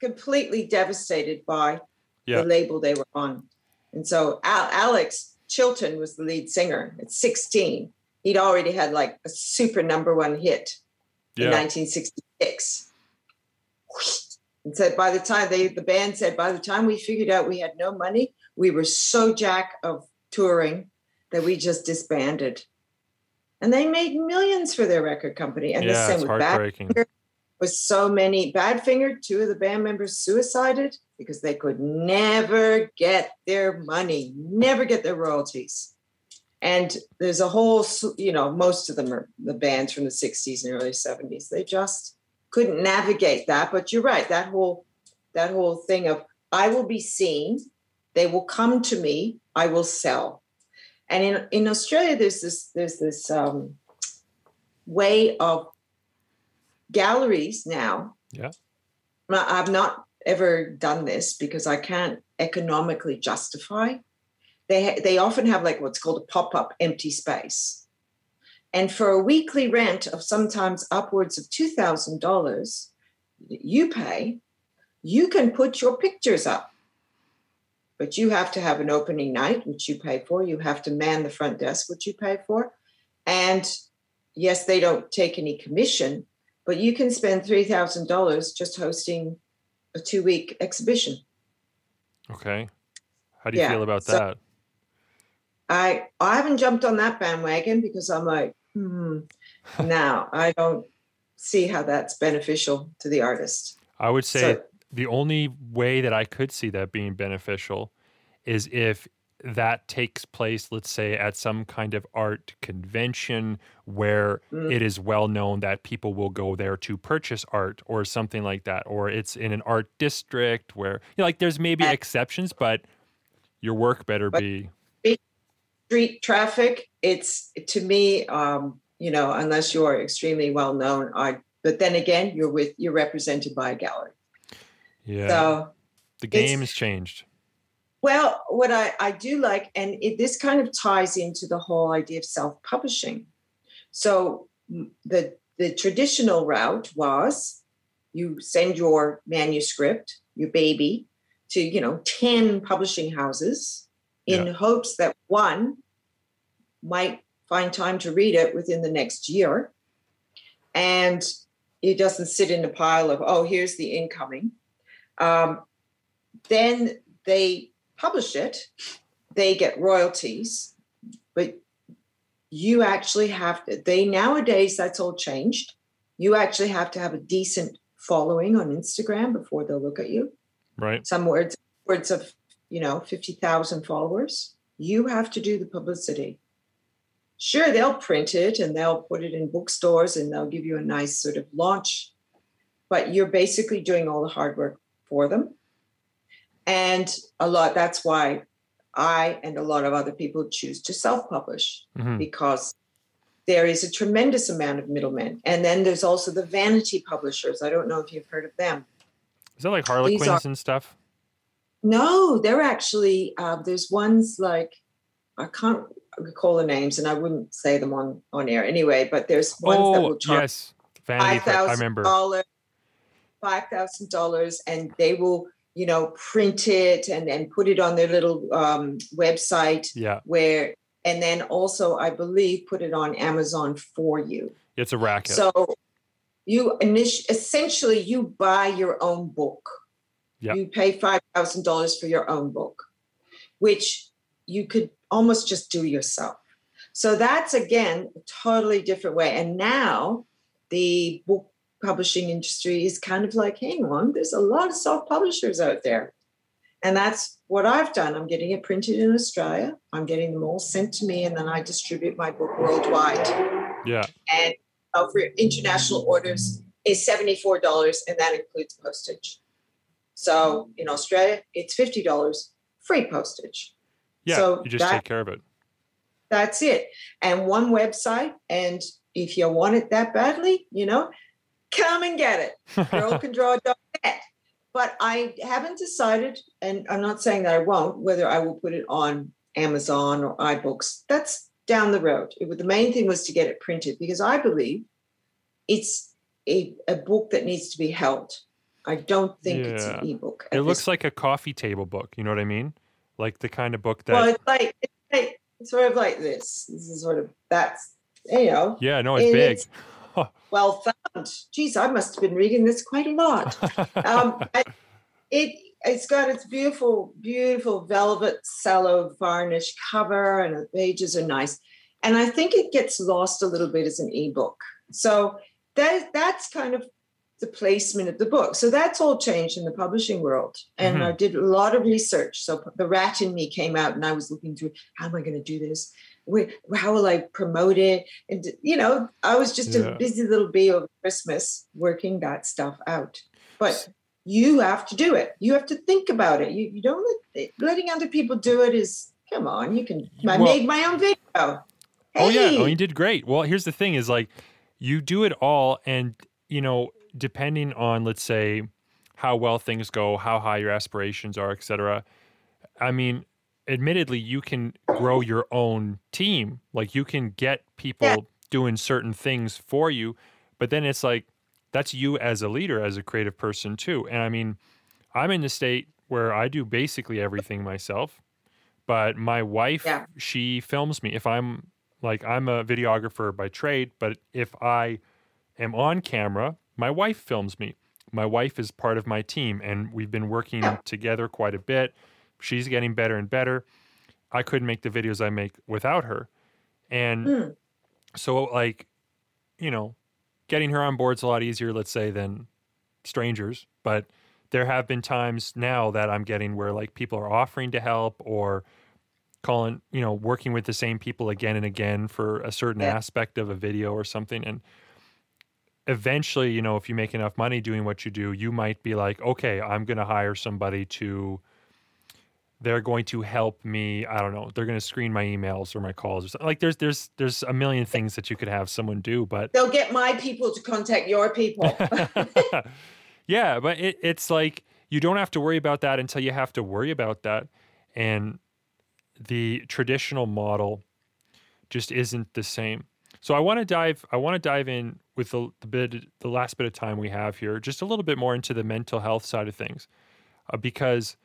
S1: completely devastated by
S3: Yeah.
S1: the label they were on. And so Al- Alex Chilton was the lead singer at 16. He'd already had like a super number one hit in
S3: yeah
S1: 1966. And said by the time they the band said by the time we figured out we had no money, we were so jack of touring that we just disbanded. And they made millions for their record company. And the
S3: yeah
S1: same
S3: it's
S1: with Bad
S3: heartbreaking
S1: with so many Badfinger, two of the band members suicided because they could never get their money, never get their royalties. And there's a whole, you know, most of them are the bands from the 60s and early 70s. They just couldn't navigate that. But you're right, that whole that whole thing of I will be seen, they will come to me, I will sell. And in, in Australia, there's this there's this um, way of galleries now.
S3: Yeah.
S1: I've not ever done this because I can't economically justify. They they often have like what's called a pop up empty space, and for a weekly rent of sometimes upwards of two thousand dollars, you pay, you can put your pictures up. But you have to have an opening night, which you pay for. You have to man the front desk, which you pay for, and yes, they don't take any commission, but you can spend $3,000 just hosting a two week exhibition.
S3: okay how do you
S1: Yeah,
S3: feel about
S1: so-
S3: that
S1: I, I haven't jumped on that bandwagon because I'm like, hmm, now I don't see how that's beneficial to the artist.
S3: I would say
S1: So-
S3: the only way that I could see that being beneficial is if that takes place, let's say, at some kind of art convention where
S1: Mm.
S3: it is well known that people will go there to purchase art or something like that, or it's in an art district where, you know, like there's maybe exceptions, but your work better
S1: But-
S3: be.
S1: Street traffic, it's to me, um, you know, unless you are extremely well known, I, but then again, you're with, you're represented by a gallery.
S3: Yeah.
S1: So
S3: The game has changed.
S1: Well, what I, I do like, and it, this kind of ties into the whole idea of self publishing. So the the traditional route was you send your manuscript, your baby, to you know ten publishing houses in
S3: Yeah.
S1: hopes that one might find time to read it within the next year, and it doesn't sit in a pile of oh here's the incoming. Um, then they publish it, they get royalties, but you actually have to, they nowadays, that's all changed. You actually have to have a decent following on Instagram before they'll look at you.
S3: Right.
S1: Some words, words of, you know, 50,000 followers. You have to do the publicity. Sure, they'll print it and they'll put it in bookstores and they'll give you a nice sort of launch, but you're basically doing all the hard work for them and a lot that's why i and a lot of other people choose to self-publish
S3: Mhm.
S1: because there is a tremendous amount of middlemen and then there's also the vanity publishers i don't know if you've heard of them
S3: Is that like Harlequins
S1: are-
S3: and stuff?
S1: No they're actually uh, there's ones like i can't recall the names and i wouldn't say them on on air anyway but there's ones that
S3: Oh,
S1: will charge
S3: yes. Vanity
S1: five
S3: I remember.
S1: dollars, five thousand dollars, and they will, you know, print it and then put it on their little um, website
S3: Yeah.
S1: where, and then also, I believe, put it on Amazon for you.
S3: It's a racket.
S1: So you init- essentially you buy your own book.
S3: Yeah.
S1: You pay five thousand dollars for your own book, which you could almost just do yourself. So that's again a totally different way. And now the book publishing industry is kind of like, hang on, there's a lot of self-publishers out there. And that's what I've done. I'm getting it printed in Australia. I'm getting them all sent to me, and then I distribute my book worldwide
S3: yeah.
S1: and uh, for international orders is $74 and that includes postage so in australia it's $50 free postage.
S3: Yeah.
S1: So
S3: you just
S1: that-
S3: take care of it.
S1: that's it. And one website and if you want it that badly you know come and get it. Girlcandraw.net but i haven't decided and i'm not saying that i won't whether i will put it on amazon or ibooks. That's down the road. It, the main thing was to get it printed because i believe it's a, a book that needs to be held i don't think it's an
S3: Yeah.
S1: ebook
S3: it looks like a coffee table book. You know what I mean? Like the kind of book that.
S1: well it's like it's like it's sort of like this this is sort of that's you know
S3: yeah. No, it's
S1: it
S3: big.
S1: well found. Geez, I must have been reading this quite a lot. Um, it it's got its beautiful, beautiful velvet cello varnish cover, and the pages are nice. And I think it gets lost a little bit as an ebook. So that that's kind of the placement of the book. So that's all changed in the publishing world. And
S3: Mhm.
S1: I did a lot of research. So the rat in me came out, and I was looking through how am I going to do this? Where, how will I promote it? And you know, I was just
S3: Yeah.
S1: a busy little bee over Christmas working that stuff out. But you have to do it. You have to think about it. You, you don't let, it, letting other people do it is come on. You can. I
S3: Well-
S1: made my own video.
S3: Oh yeah, oh you did great. Well, here's the thing: is like you do it all, and you know, depending on let's say how well things go, how high your aspirations are, etc. I mean, admittedly, you can grow your own team. Like you can get people doing certain things for you, but then it's like that's you as a leader, as a creative person too. And I mean, I'm in the state where I do basically everything myself, but my wife,
S1: Yeah.
S3: she films me. If I'm like I'm a videographer by trade, but if I am on camera, my wife films me. My wife is part of my team and we've been working together quite a bit. She's getting better and better. I couldn't make the videos I make without her. And
S1: Hmm.
S3: so like, you know, getting her on board's a lot easier, let's say, than strangers. But there have been times now that I'm getting where like people are offering to help or calling, you know, working with the same people again and again for a certain
S1: Yeah.
S3: aspect of a video or something. And eventually, you know, if you make enough money doing what you do, you might be like, okay, I'm going to hire somebody to, they're going to help me. I don't know. They're going to screen my emails or my calls or something. Like there's, there's, there's a million things that you could have someone do, but
S1: They'll get my people to contact your people.
S3: yeah, but it, it's like you don't have to worry about that until you have to worry about that. And the traditional model just isn't the same. So I want to dive I want to dive in with the, the bit the last bit of time we have here just a little bit more into the mental health side of things uh, because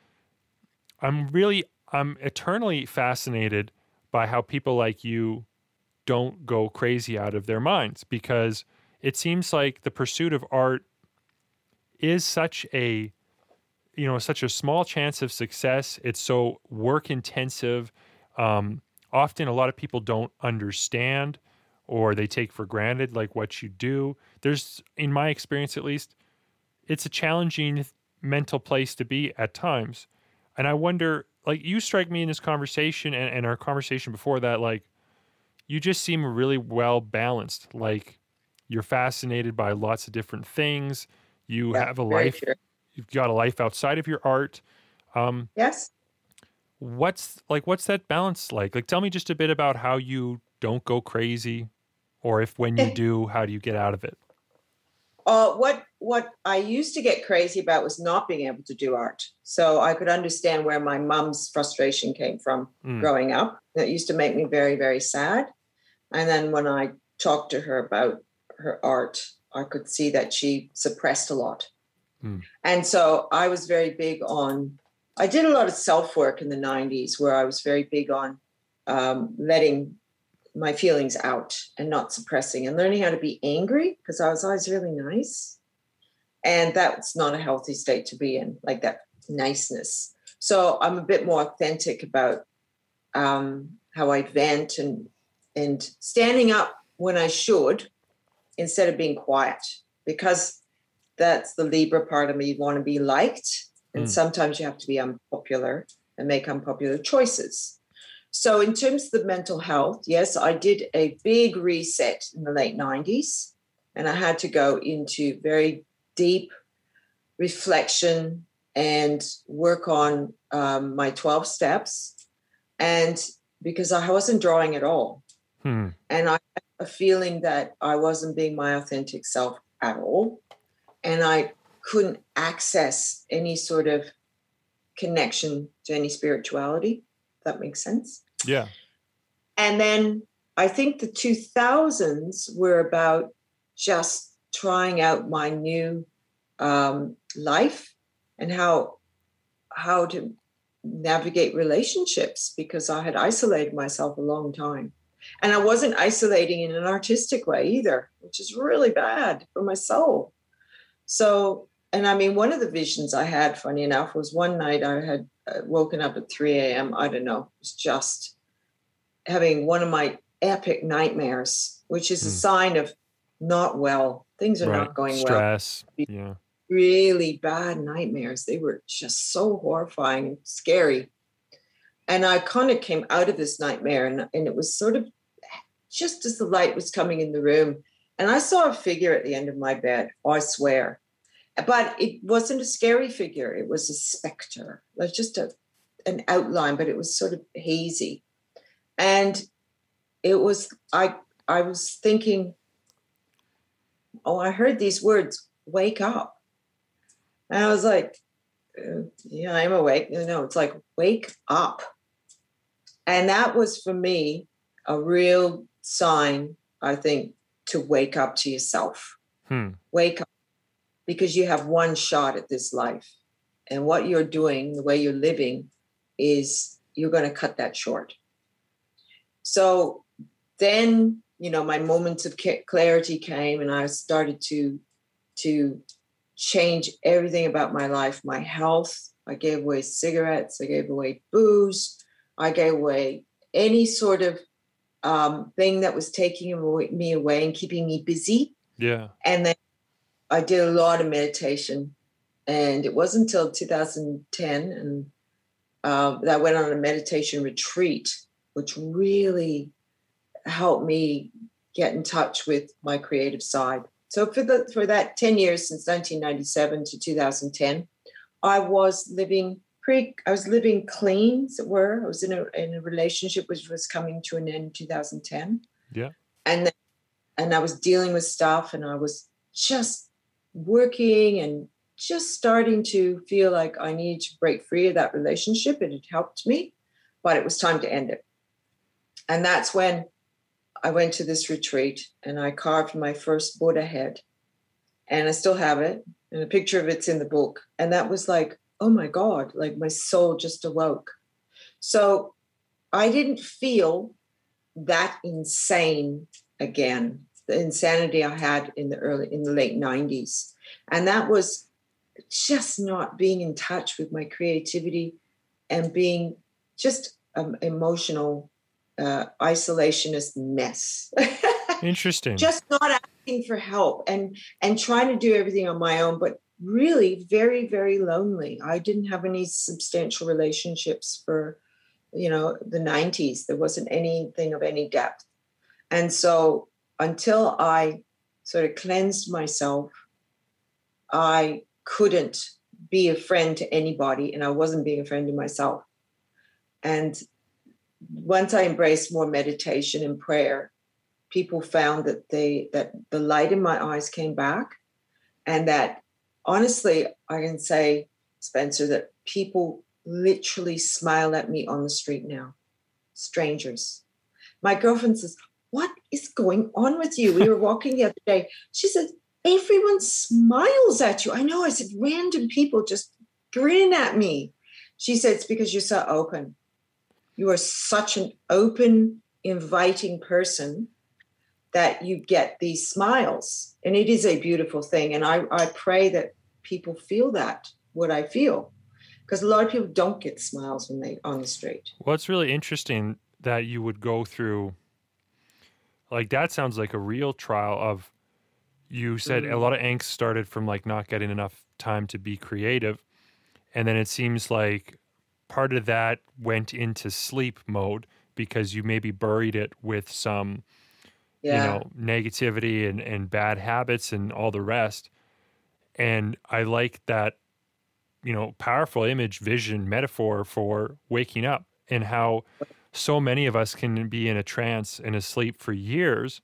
S3: I'm really I'm eternally fascinated by how people like you don't go crazy out of their minds because it seems like the pursuit of art is such a you know such a small chance of success. It's so work intensive um, often a lot of people don't understand or they take for granted like what you do. There's in my experience at least it's a challenging mental place to be at times. And i wonder like you strike me in this conversation and, and our conversation before that like you just seem really well balanced. Like you're fascinated by lots of different things. You
S1: Yeah,
S3: have a life
S1: true.
S3: you've got a life outside of your art. Um
S1: Yes.
S3: what's like what's that balance like? Like tell me just a bit about how you don't go crazy or if when you do how do you get out of it
S1: Uh, what what I used to get crazy about was not being able to do art. So I could understand where my mom's frustration came from
S3: Mm.
S1: growing up. That used to make me very very sad. And then when I talked to her about her art, I could see that she suppressed a lot.
S3: Mm.
S1: And so I was very big on. I did a lot of self work in the '90s, where I was very big on um, letting my feelings out and not suppressing and learning how to be angry because I was always really nice. And that's not a healthy state to be in, like that niceness. So I'm a bit more authentic about um, how I vent and and standing up when I should instead of being quiet because that's the Libra part of me. You want to be liked, and
S3: Mm.
S1: sometimes you have to be unpopular and make unpopular choices. So, in terms of the mental health, yes, I did a big reset in the late 90s, and I had to go into very deep reflection and work on um, my 12 steps. And because I wasn't drawing at all,
S3: hmm.
S1: and I had a feeling that I wasn't being my authentic self at all, and I couldn't access any sort of connection to any spirituality. That makes sense.
S3: Yeah
S1: And then I think the 2000s were about just trying out my new um, life and how how to navigate relationships because I had isolated myself a long time. And I wasn't isolating in an artistic way either, which is really bad for my soul. So, and I mean, one of the visions I had, funny enough, was one night I had uh, woken up at 3 a.m. I don't know, it was just having one of my epic nightmares, which is a
S3: Hmm.
S1: sign of not well. Things are
S3: right
S1: not going well.
S3: stress yeah
S1: Really bad nightmares. They were just so horrifying and scary. And I kind of came out of this nightmare, and, and it was sort of just as the light was coming in the room. And I saw a figure at the end of my bed, I swear. But it wasn't a scary figure, it was a specter, it was just a, an outline, but it was sort of hazy. And it was, I, I was thinking, oh, I heard these words, wake up. And I was like, uh, yeah, I'm awake. No, no, it's like, wake up. And that was for me a real sign, I think, to wake up to yourself.
S3: hmm.
S1: Wake up because you have one shot at this life. And what you're doing, the way you're living, is you're going to cut that short. So then, you know, my moments of clarity came and I started to to change everything about my life, my health. I gave away cigarettes, I gave away booze, I gave away any sort of um, thing that was taking me away and keeping me busy.
S3: yeah
S1: And then I did a lot of meditation. And it wasn't until 2010 and uh, that I went on a meditation retreat, which really helped me get in touch with my creative side. So for the for that 10 years since 1997 to 2010, I was living pretty I was living clean, as it were. I was in a in a relationship which was coming to an end in 2010.
S3: Yeah.
S1: And then, and I was dealing with stuff and I was just working and just starting to feel like I needed to break free of that relationship. It had helped me, but it was time to end it. And that's when I went to this retreat and I carved my first Buddha head. And I still have it. And a picture of it's in the book. And that was like, oh my God, like my soul just awoke. So I didn't feel that insane again, the insanity I had in the early, in the late 90s. And that was just not being in touch with my creativity and being just an emotional uh, isolationist mess.
S3: Interesting.
S1: just not asking for help and and trying to do everything on my own, but really very very lonely. I didn't have any substantial relationships for you know the 90s. There wasn't anything of any depth, and so until I sort of cleansed myself, I couldn't be a friend to anybody, and I wasn't being a friend to myself. And once I embraced more meditation and prayer, people found that they that the light in my eyes came back, and that honestly, I can say, Spencer, that people literally smile at me on the street now, strangers. My girlfriend says, "What is going on with you?" We were walking the other day. She said, "Everyone smiles at you." I know. I said, "Random people just grin at me." She said, "It's because you're so open." you are such an open, inviting person that you get these smiles. And it is a beautiful thing. And I, I pray that people feel that, what I feel. Because a lot of people don't get smiles when they on the street.
S3: Well, it's really interesting that you would go through like that sounds like a real trial of you said
S1: Mm.
S3: a lot of angst started from like not getting enough time to be creative. And then it seems like part of that went into sleep mode because you maybe buried it with some
S1: Yeah.
S3: you know negativity and, and bad habits and all the rest and i like that you know powerful image vision metaphor for waking up and how so many of us can be in a trance and asleep for years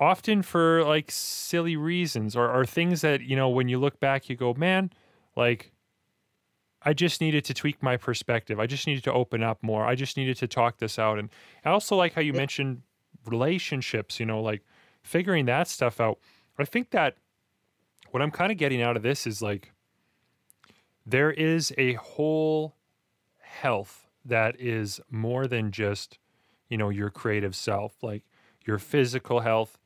S3: often for like silly reasons or, or things that you know when you look back you go man like I just needed to tweak my perspective. I just needed to open up more. I just needed to talk this out. And I also like how you mentioned relationships, you know, like figuring that stuff out. I think that what I'm kind of getting out of this is like there is a whole health that is more than just, you know, your creative self, like your physical health,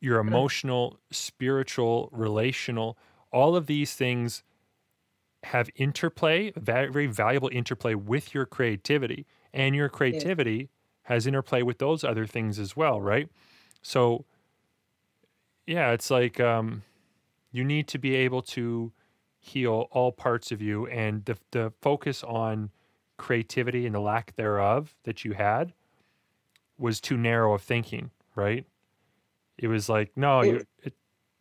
S3: your emotional, spiritual, relational, all of these things have interplay, very, very valuable interplay with your creativity. And your creativity has interplay with those other things as well, right? So, yeah, it's like um, you need to be able to heal all parts of you. And the, the focus on creativity and the lack thereof that you had was too narrow of thinking, right? It was like, no,
S1: It-
S3: you,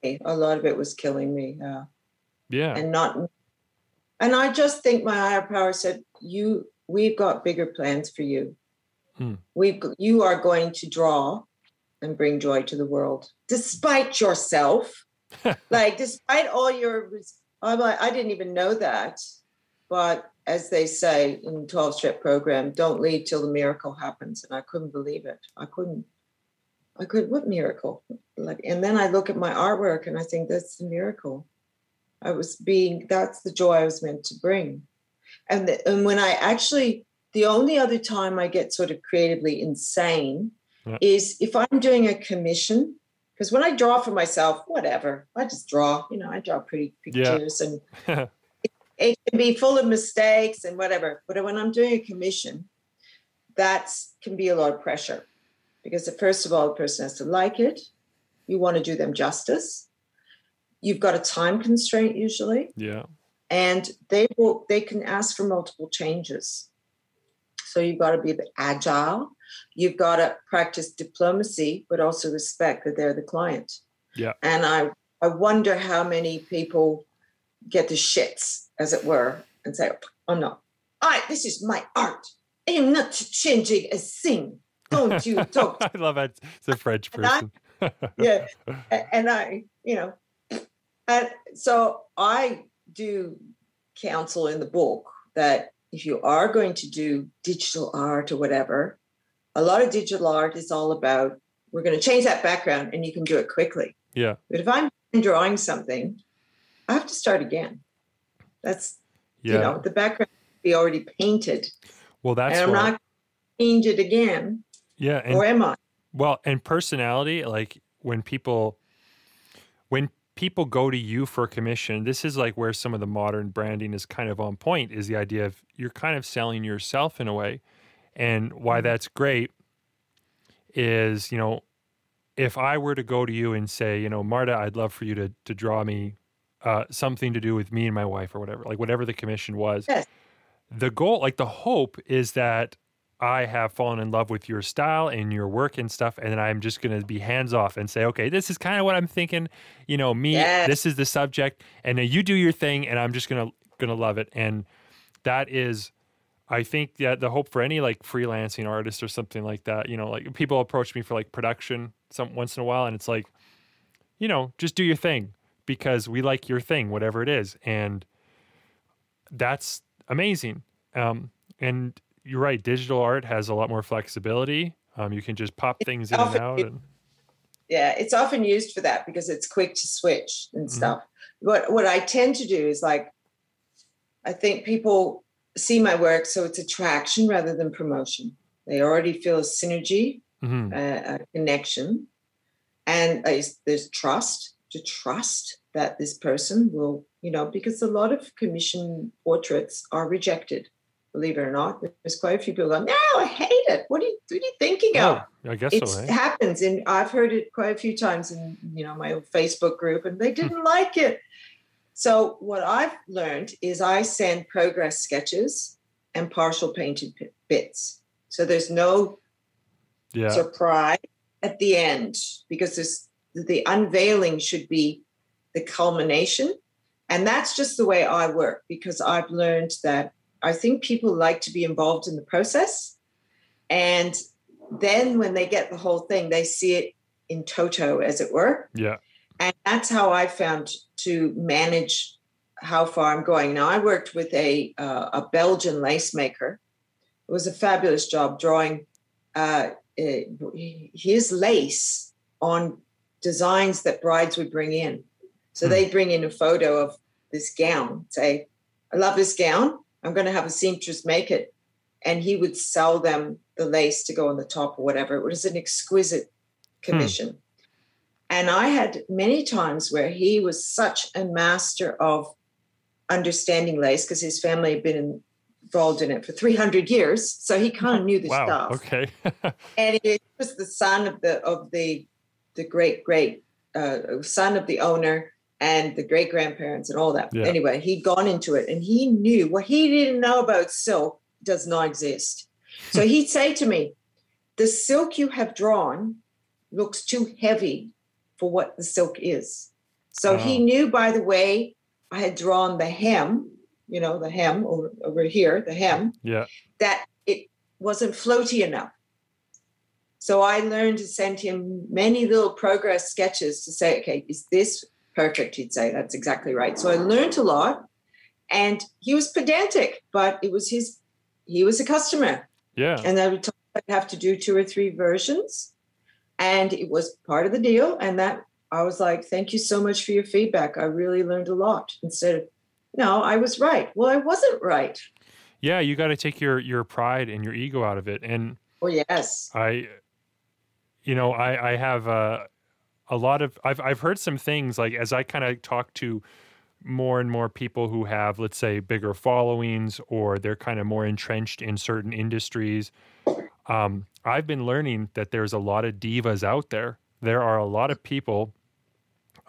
S3: it,
S1: A lot of it was killing me. Yeah.
S3: yeah,
S1: and not and i just think my higher power said you we've got bigger plans for you
S3: Hmm.
S1: we you are going to draw and bring joy to the world despite yourself like despite all your i'm like i didn't even know that but as they say in 12 step program don't leave till the miracle happens and i couldn't believe it i couldn't i could what miracle like and then i look at my artwork and i think that's the miracle I was being that's the joy I was meant to bring. And the, and when I actually the only other time I get sort of creatively insane
S3: Yeah.
S1: is if I'm doing a commission because when I draw for myself, whatever, I just draw, you know, I draw pretty
S3: Yeah.
S1: pictures and it can be full of mistakes and whatever. But when I'm doing a commission, that can be a lot of pressure because first of all, the person has to like it. You want to do them justice. You've got a time constraint usually,
S3: yeah,
S1: and they will they can ask for multiple changes. So you've got to be a bit agile. You've got to practice diplomacy, but also respect that they're the client.
S3: Yeah.
S1: And I I wonder how many people get the shits, as it were, and say, "Oh no, I this is my art. I am not changing a thing. Don't you don't
S3: I love it. It's a French
S1: And I-
S3: person.
S1: yeah and i you know and so i do counsel in the book that if you are going to do digital art or whatever, a lot of digital art is all about we're going to change that background and you can do it quickly.
S3: Yeah.
S1: But if I'm drawing something, I have to start again. That's
S3: Yeah.
S1: you know the background be already painted,
S3: well, that's
S1: and I'm
S3: why-
S1: not change it again,
S3: yeah. And
S1: or am I?
S3: Well, and personality, like when people when people go to you for a commission, this is like where some of the modern branding is kind of on point is the idea of you're kind of selling yourself in a way. And why
S1: Mm-hmm.
S3: that's great is, you know, if I were to go to you and say, you know, Marta, I'd love for you to to draw me uh, something to do with me and my wife or whatever, like whatever the commission was.
S1: Yes.
S3: The goal, like the hope is that I have fallen in love with your style and your work and stuff, and then I'm just going to be hands off and say, okay, this is kind of what I'm thinking. You know, me,
S1: Yes.
S3: this is the subject, and then you do your thing, and I'm just gonna gonna love it. And that is, I think that the hope for any like freelancing artist or something like that. You know, like people approach me for like production some once in a while, and it's like, you know, just do your thing because we like your thing, whatever it is, and that's amazing. Um, and you're right, digital art has a lot more flexibility. Um, you can just pop things in and out. And,
S1: Yeah, it's often used for that because it's quick to switch and
S3: Mhm.
S1: stuff. What what I tend to do is like, I think people see my work, so it's attraction rather than promotion. They already feel a synergy,
S3: Mhm.
S1: a, a connection, and uh, there's trust to trust that this person will, you know, because a lot of commission portraits are rejected. Believe it or not, there's quite a few people going, "No, I hate it. What are you, what are you thinking of?"
S3: Oh, I guess
S1: it
S3: so. eh?
S1: happens and i've heard it quite a few times in you know my old facebook group and
S3: Hmm.
S1: they didn't like it so what i've learned is i send progress sketches and partial painted bits so there's no
S3: Yeah.
S1: surprise at the end because this the unveiling should be the culmination and that's just the way i work because i've learned that i think people like to be involved in the process and then when they get the whole thing they see it in toto as it were
S3: yeah.
S1: and that's how I found to manage how far I'm going. Now I worked with a uh, a Belgian lace maker. It was a fabulous job drawing uh, eh, his lace on designs that brides would bring in. So
S3: Hmm.
S1: they'd bring in a photo of this gown, say, "I love this gown. I'm going to have a seamstress make it," and he would sell them the lace to go on the top or whatever. It was an exquisite commission. And I had many times where he was such a master of understanding lace because his family had been involved in it for 300 years. So he kind of knew the
S3: Wow.
S1: stuff.
S3: Okay.
S1: And he was the son of the of the the great great uh, son of the owner and the great grandparents and all that.
S3: Yeah.
S1: Anyway, he'd gone into it and he knew what he didn't know about silk does not exist. So he'd say to me, "The silk you have drawn looks too heavy for what the silk is." So he knew by the way I had drawn the hem, you know, the hem over, over here, the hem,
S3: yeah.
S1: that it wasn't floaty enough. So I learned to send him many little progress sketches to say, okay, is this perfect? He'd say, that's exactly right. So I learned a lot. And he was pedantic, but it was his, he was a customer.
S3: Yeah.
S1: And I would tell him I'd have to do two or three versions. And it was part of the deal. And that I was like, thank you so much for your feedback. I really learned a lot. Instead of, no, I was right. Well, I wasn't right.
S3: Yeah. You got to take your your pride and your ego out of it. And
S1: Oh, yes.
S3: I, you know, I I have uh, a lot of I've I've heard some things like as I kind of talk to more and more people who have let's say bigger followings or they're kind of more entrenched in certain industries. Um, I've been learning that there's a lot of divas out there. There are a lot of people,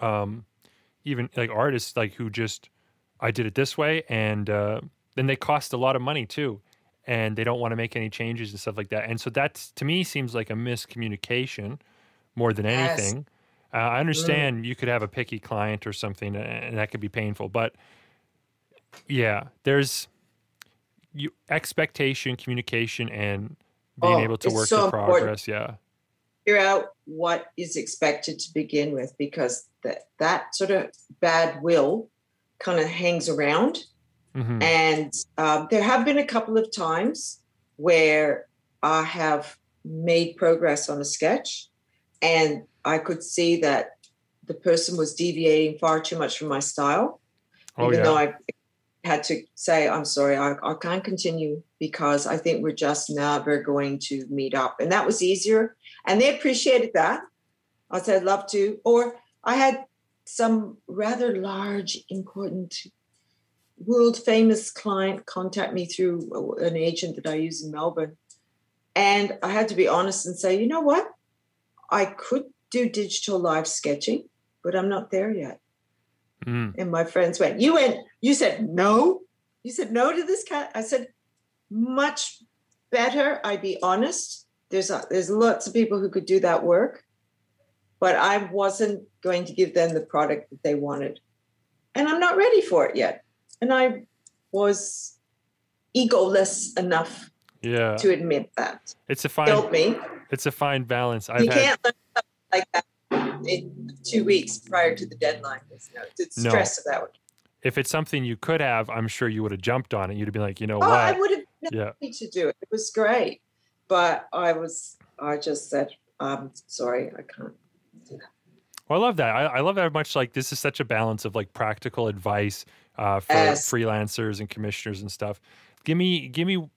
S3: um, even like artists, like who just I did it this way, and uh, then they cost a lot of money too and they don't want to make any changes and stuff like that. And so that's to me seems like a miscommunication more than
S1: Yes.
S3: anything. Uh, I understand you could have a picky client or something, and that could be painful. But yeah, there's you expectation, communication, and being
S1: Oh,
S3: able to work
S1: so
S3: the
S1: important.
S3: progress. Yeah,
S1: figure out what is expected to begin with because that that sort of bad will kind of hangs around.
S3: Mhm.
S1: And um, there have been a couple of times where I have made progress on a sketch, and I could see that the person was deviating far too much from my style.
S3: Oh
S1: even
S3: yeah.
S1: though I had to say, I'm sorry, I, I can't continue because I think we're just never going to meet up. And that was easier. And they appreciated that. I said, I'd love to. Or I had some rather large, important, world famous client contact me through uh, an agent that I use in Melbourne. And I had to be honest and say, you know what? I could do digital live sketching, but I'm not there yet.
S3: Mm.
S1: And my friends went, You went, you said no. You said no to this cat. I said, much better. I'd be honest. There's a, there's lots of people who could do that work, but I wasn't going to give them the product that they wanted. And I'm not ready for it yet. And I was egoless enough
S3: Yeah.
S1: to admit that.
S3: It's a fine
S1: Help me.
S3: it's a fine balance. I've
S1: you
S3: had
S1: can't learn like that in two weeks prior to the deadline. No, the
S3: No.
S1: stress of that.
S3: if it's something you could have, I'm sure you would have jumped on it. You'd have been like, you know
S1: Oh, I would have been
S3: Yeah.
S1: happy to do it. It was great, but I was. I just said, "I'm sorry, I can't." do that.
S3: Well, I love that. I, I love that much. Like this is such a balance of like practical advice uh, for
S1: Yes.
S3: freelancers and commissioners and stuff. Give me, give me,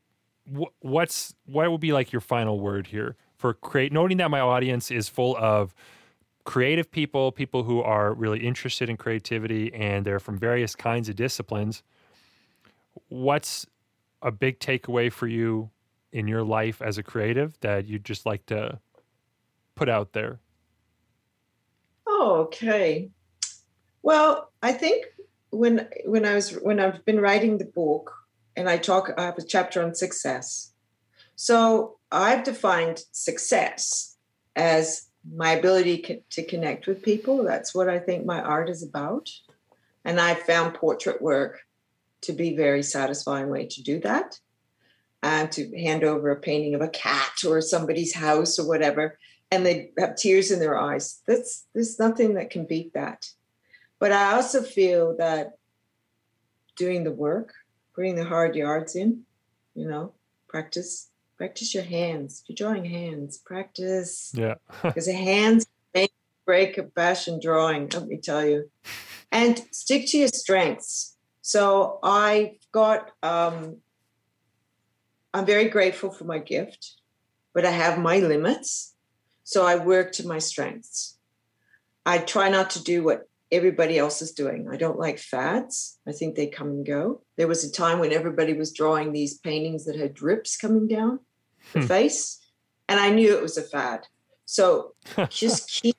S3: wh- what's what would be like your final word here for create? Noting that my audience is full of creative people, people who are really interested in creativity, and they're from various kinds of disciplines. What's a big takeaway for you in your life as a creative that you'd just like to put out there?
S1: Oh, okay. Well, I think when when I was when I've been writing the book and I talk, I have a chapter on success. So I've defined success as my ability to connect with people. That's what I think my art is about, and I've found portrait work to be very satisfying way to do that. And to hand over a painting of a cat or somebody's house or whatever, and they have tears in their eyes. That's there's nothing that can beat that. But I also feel that doing the work, putting the hard yards in, you know, practice, practice your hands. If you're drawing hands, practice
S3: Yeah.
S1: because the hands make break a fashion drawing. Let me tell you, and stick to your strengths. So I've got. Um, I'm very grateful for my gift, but I have my limits. So I work to my strengths. I try not to do what everybody else is doing. I don't like fads. I think they come and go. There was a time when everybody was drawing these paintings that had drips coming down the
S3: Hmm.
S1: face, and I knew it was a fad. So just keep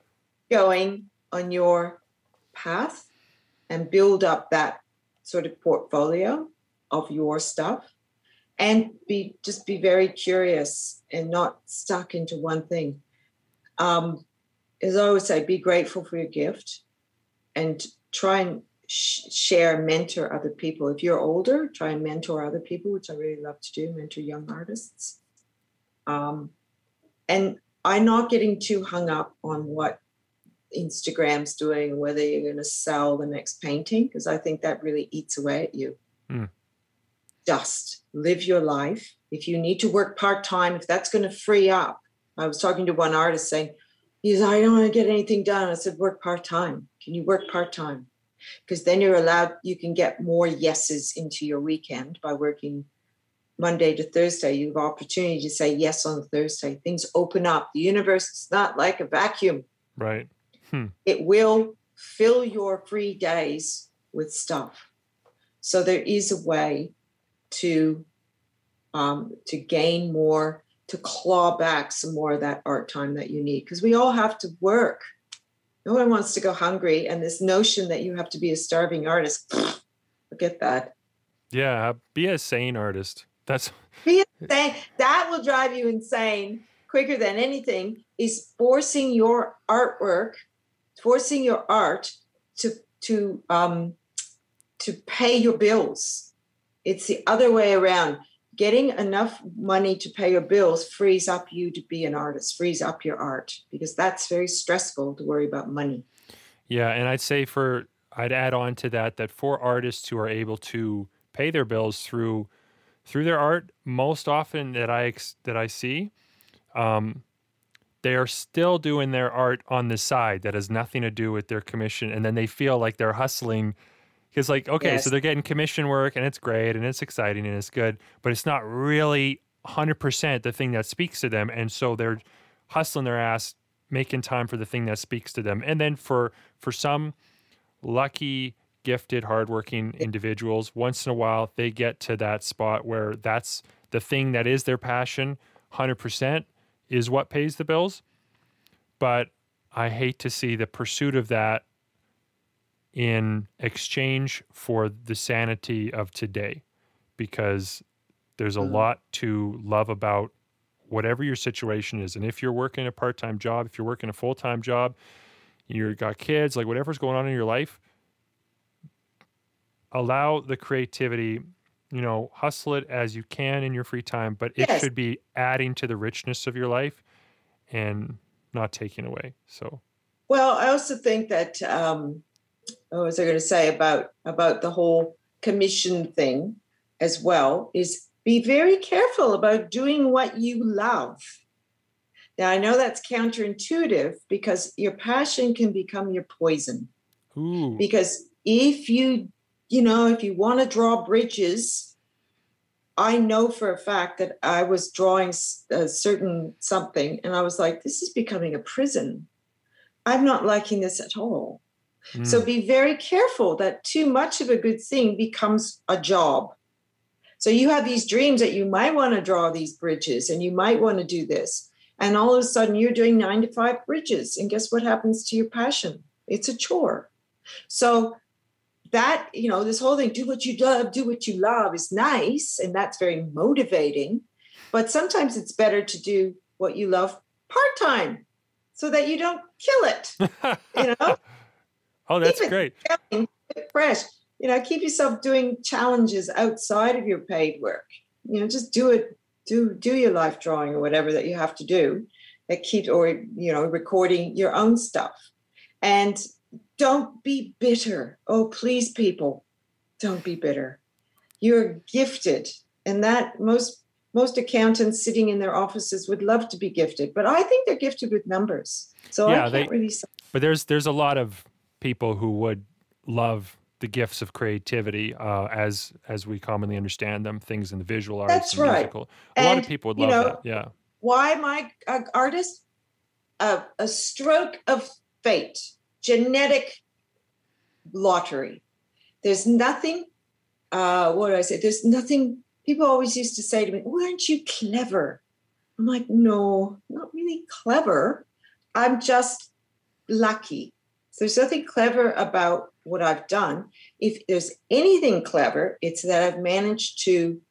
S1: going on your path and build up that sort of portfolio of your stuff and be just be very curious and not stuck into one thing um, as i always say be grateful for your gift and try and sh- share mentor other people. If you're older try and mentor other people which i really love to do mentor young artists. Um, and i'm not getting too hung up on what instagram's doing whether you're going to sell the next painting because i think that really eats away at you.
S3: Mm.
S1: just live your life. If you need to work part-time if that's going to free up. I was talking to one artist saying he's i don't want to get anything done. I said work part-time can you work part-time? Because then you're allowed you can get more yeses into your weekend by working monday to thursday. You have opportunity to say yes on thursday. Things open up. The universe is not like a vacuum.
S3: Right.
S1: it will fill your free days with stuff. So there is a way to um, to gain more, to claw back some more of that art time that you need, because we all have to work. No one wants to go hungry, and this notion that you have to be a starving artist, forget that.
S3: Yeah. Be a sane artist. That's
S1: Be insane. That will drive you insane quicker than anything. Is forcing your artwork, forcing your art to to um, to pay your bills. It's the other way around. Getting enough money to pay your bills frees up you to be an artist, frees up your art because that's very stressful to worry about money.
S3: Yeah, and I'd say for I'd add on to that that for artists who are able to pay their bills through through their art, most often that I that I see, um, they are still doing their art on the side that has nothing to do with their commission, and then they feel like they're hustling because, like, okay,
S1: Yes.
S3: so they're getting commission work and it's great and it's exciting and it's good, but it's not really hundred percent the thing that speaks to them, and so they're hustling their ass, making time for the thing that speaks to them, and then for for some lucky gifted hardworking individuals once in a while they get to that spot where that's the thing that is their passion 100% is what pays the bills. But i hate to see the pursuit of that in exchange for the sanity of today because there's a
S1: Mhm.
S3: lot to love about whatever your situation is and if you're working a part-time job if you're working a full-time job you've got kids like whatever's going on in your life allow the creativity you know hustle it as you can in your free time but it
S1: Yes.
S3: should be adding to the richness of your life and not taking away so
S1: Well, I also think that um, what was I going to say about about the whole commission thing as well is be very careful about doing what you love. Now I know that's counterintuitive because your passion can become your poison.
S3: ooh
S1: Because if you, you know, if you want to draw bridges, I know for a fact that I was drawing a certain something and I was like, this is becoming a prison. I'm not liking this at all. So
S3: Mm.
S1: be very careful that too much of a good thing becomes a job. So you have these dreams that you might want to draw these bridges and you might want to do this. And all of a sudden you're doing nine to five bridges. And guess what happens to your passion? It's a chore. So that, you know, this whole thing, do what you love, do what you love is nice. And that's very motivating. But sometimes it's better to do what you love part time so that you don't kill it, you know?
S3: Oh that's
S1: Keep
S3: great
S1: going, fresh. You know, keep yourself doing challenges outside of your paid work. You know, just do it, do do your life drawing or whatever that you have to do that keeps or you know, recording your own stuff. And don't be bitter. Oh, please, people, don't be bitter. You're gifted. And that most most accountants sitting in their offices would love to be gifted, but I think they're gifted with numbers. So
S3: Yeah,
S1: I
S3: they-
S1: can't really say
S3: but there's there's a lot of people who would love the gifts of creativity uh, as as we commonly understand them things in the visual arts
S1: That's
S3: and
S1: right.
S3: musical. A lot of people would
S1: you
S3: love
S1: know,
S3: that yeah.
S1: why my uh, artist? A, a stroke of fate genetic lottery. There's nothing uh what did i say? There's nothing people always used to say to me well, aren't you clever? I'm like no not really clever. I'm just lucky so there's nothing clever about what i've done if there's anything clever it's that i've managed to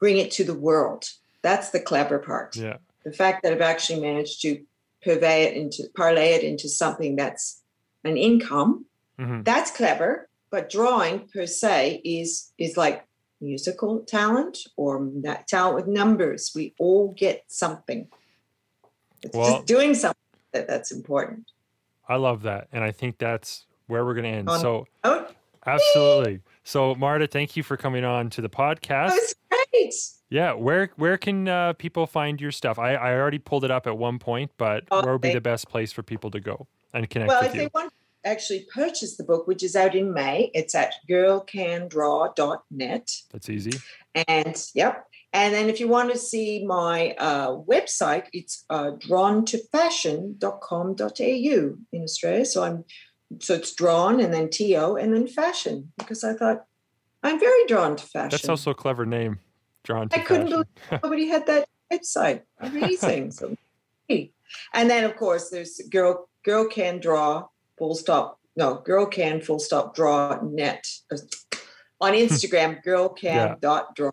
S1: bring it to the world that's the clever part
S3: yeah
S1: the fact that I've actually managed to purvey it into parlay it into something that's an income,
S3: hmm
S1: that's clever. But drawing per se is is like musical talent or that talent with numbers. We all get something. It's
S3: Well-
S1: just doing something that, that's important.
S3: I love that and i think that's where we're going to end.
S1: On-
S3: so
S1: Oh,
S3: absolutely. So marta thank you for coming on to the
S1: that
S3: podcast.
S1: was great.
S3: yeah where where can uh, people find your stuff? I, I already pulled it up at one point but
S1: Oh,
S3: where would be the best place for people to go and connect
S1: Well,
S3: with
S1: if
S3: you?
S1: they want to actually purchase the book, which is out in May, it's at girlcandraw.net.
S3: that's easy.
S1: And yep. And then if you want to see my uh, website, it's uh, drawntofashion.com.au in Australia. So I'm so it's drawn and then TO and then fashion because I thought I'm very drawn to fashion.
S3: that's also a clever name drawn to
S1: I couldn't
S3: fashion.
S1: believe nobody had that website. Amazing. so, and then of course there's girl girl can draw full stop. No, girl can full stop draw net on Instagram. girl can
S3: Yeah.
S1: dot draw.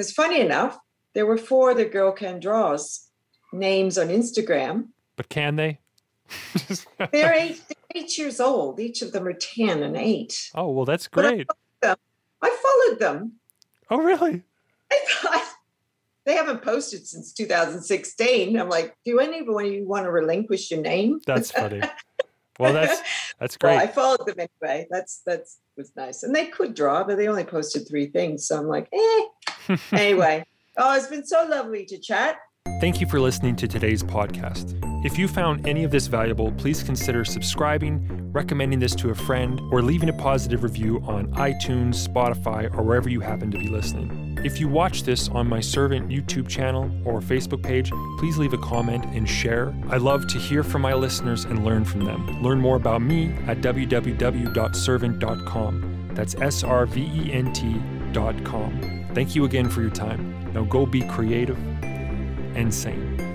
S1: Because funny enough, there were four other girl can draws names on Instagram.
S3: but can they
S1: They're eight, they're eight years old. Each of them are ten and eight.
S3: oh well that's
S1: But I-
S3: great
S1: I followed them.
S3: oh really
S1: I thought they haven't posted since 2016. I'm like, do any of you want to relinquish your name?
S3: That's funny. Well, that's that's
S1: well,
S3: great.
S1: I followed them anyway. That's that's was nice, and they could draw, but they only posted three things, so I'm like, eh. anyway, oh, it's been so lovely to chat.
S3: Thank you for listening to today's podcast. If you found any of this valuable, please consider subscribing, recommending this to a friend, or leaving a positive review on iTunes, Spotify, or wherever you happen to be listening. If you watch this on my Servant YouTube channel or Facebook page, please leave a comment and share. I love to hear from my listeners and learn from them. Learn more about me at www.servant.com. That's S R V E N T.com. Thank you again for your time. Now go be creative and sane.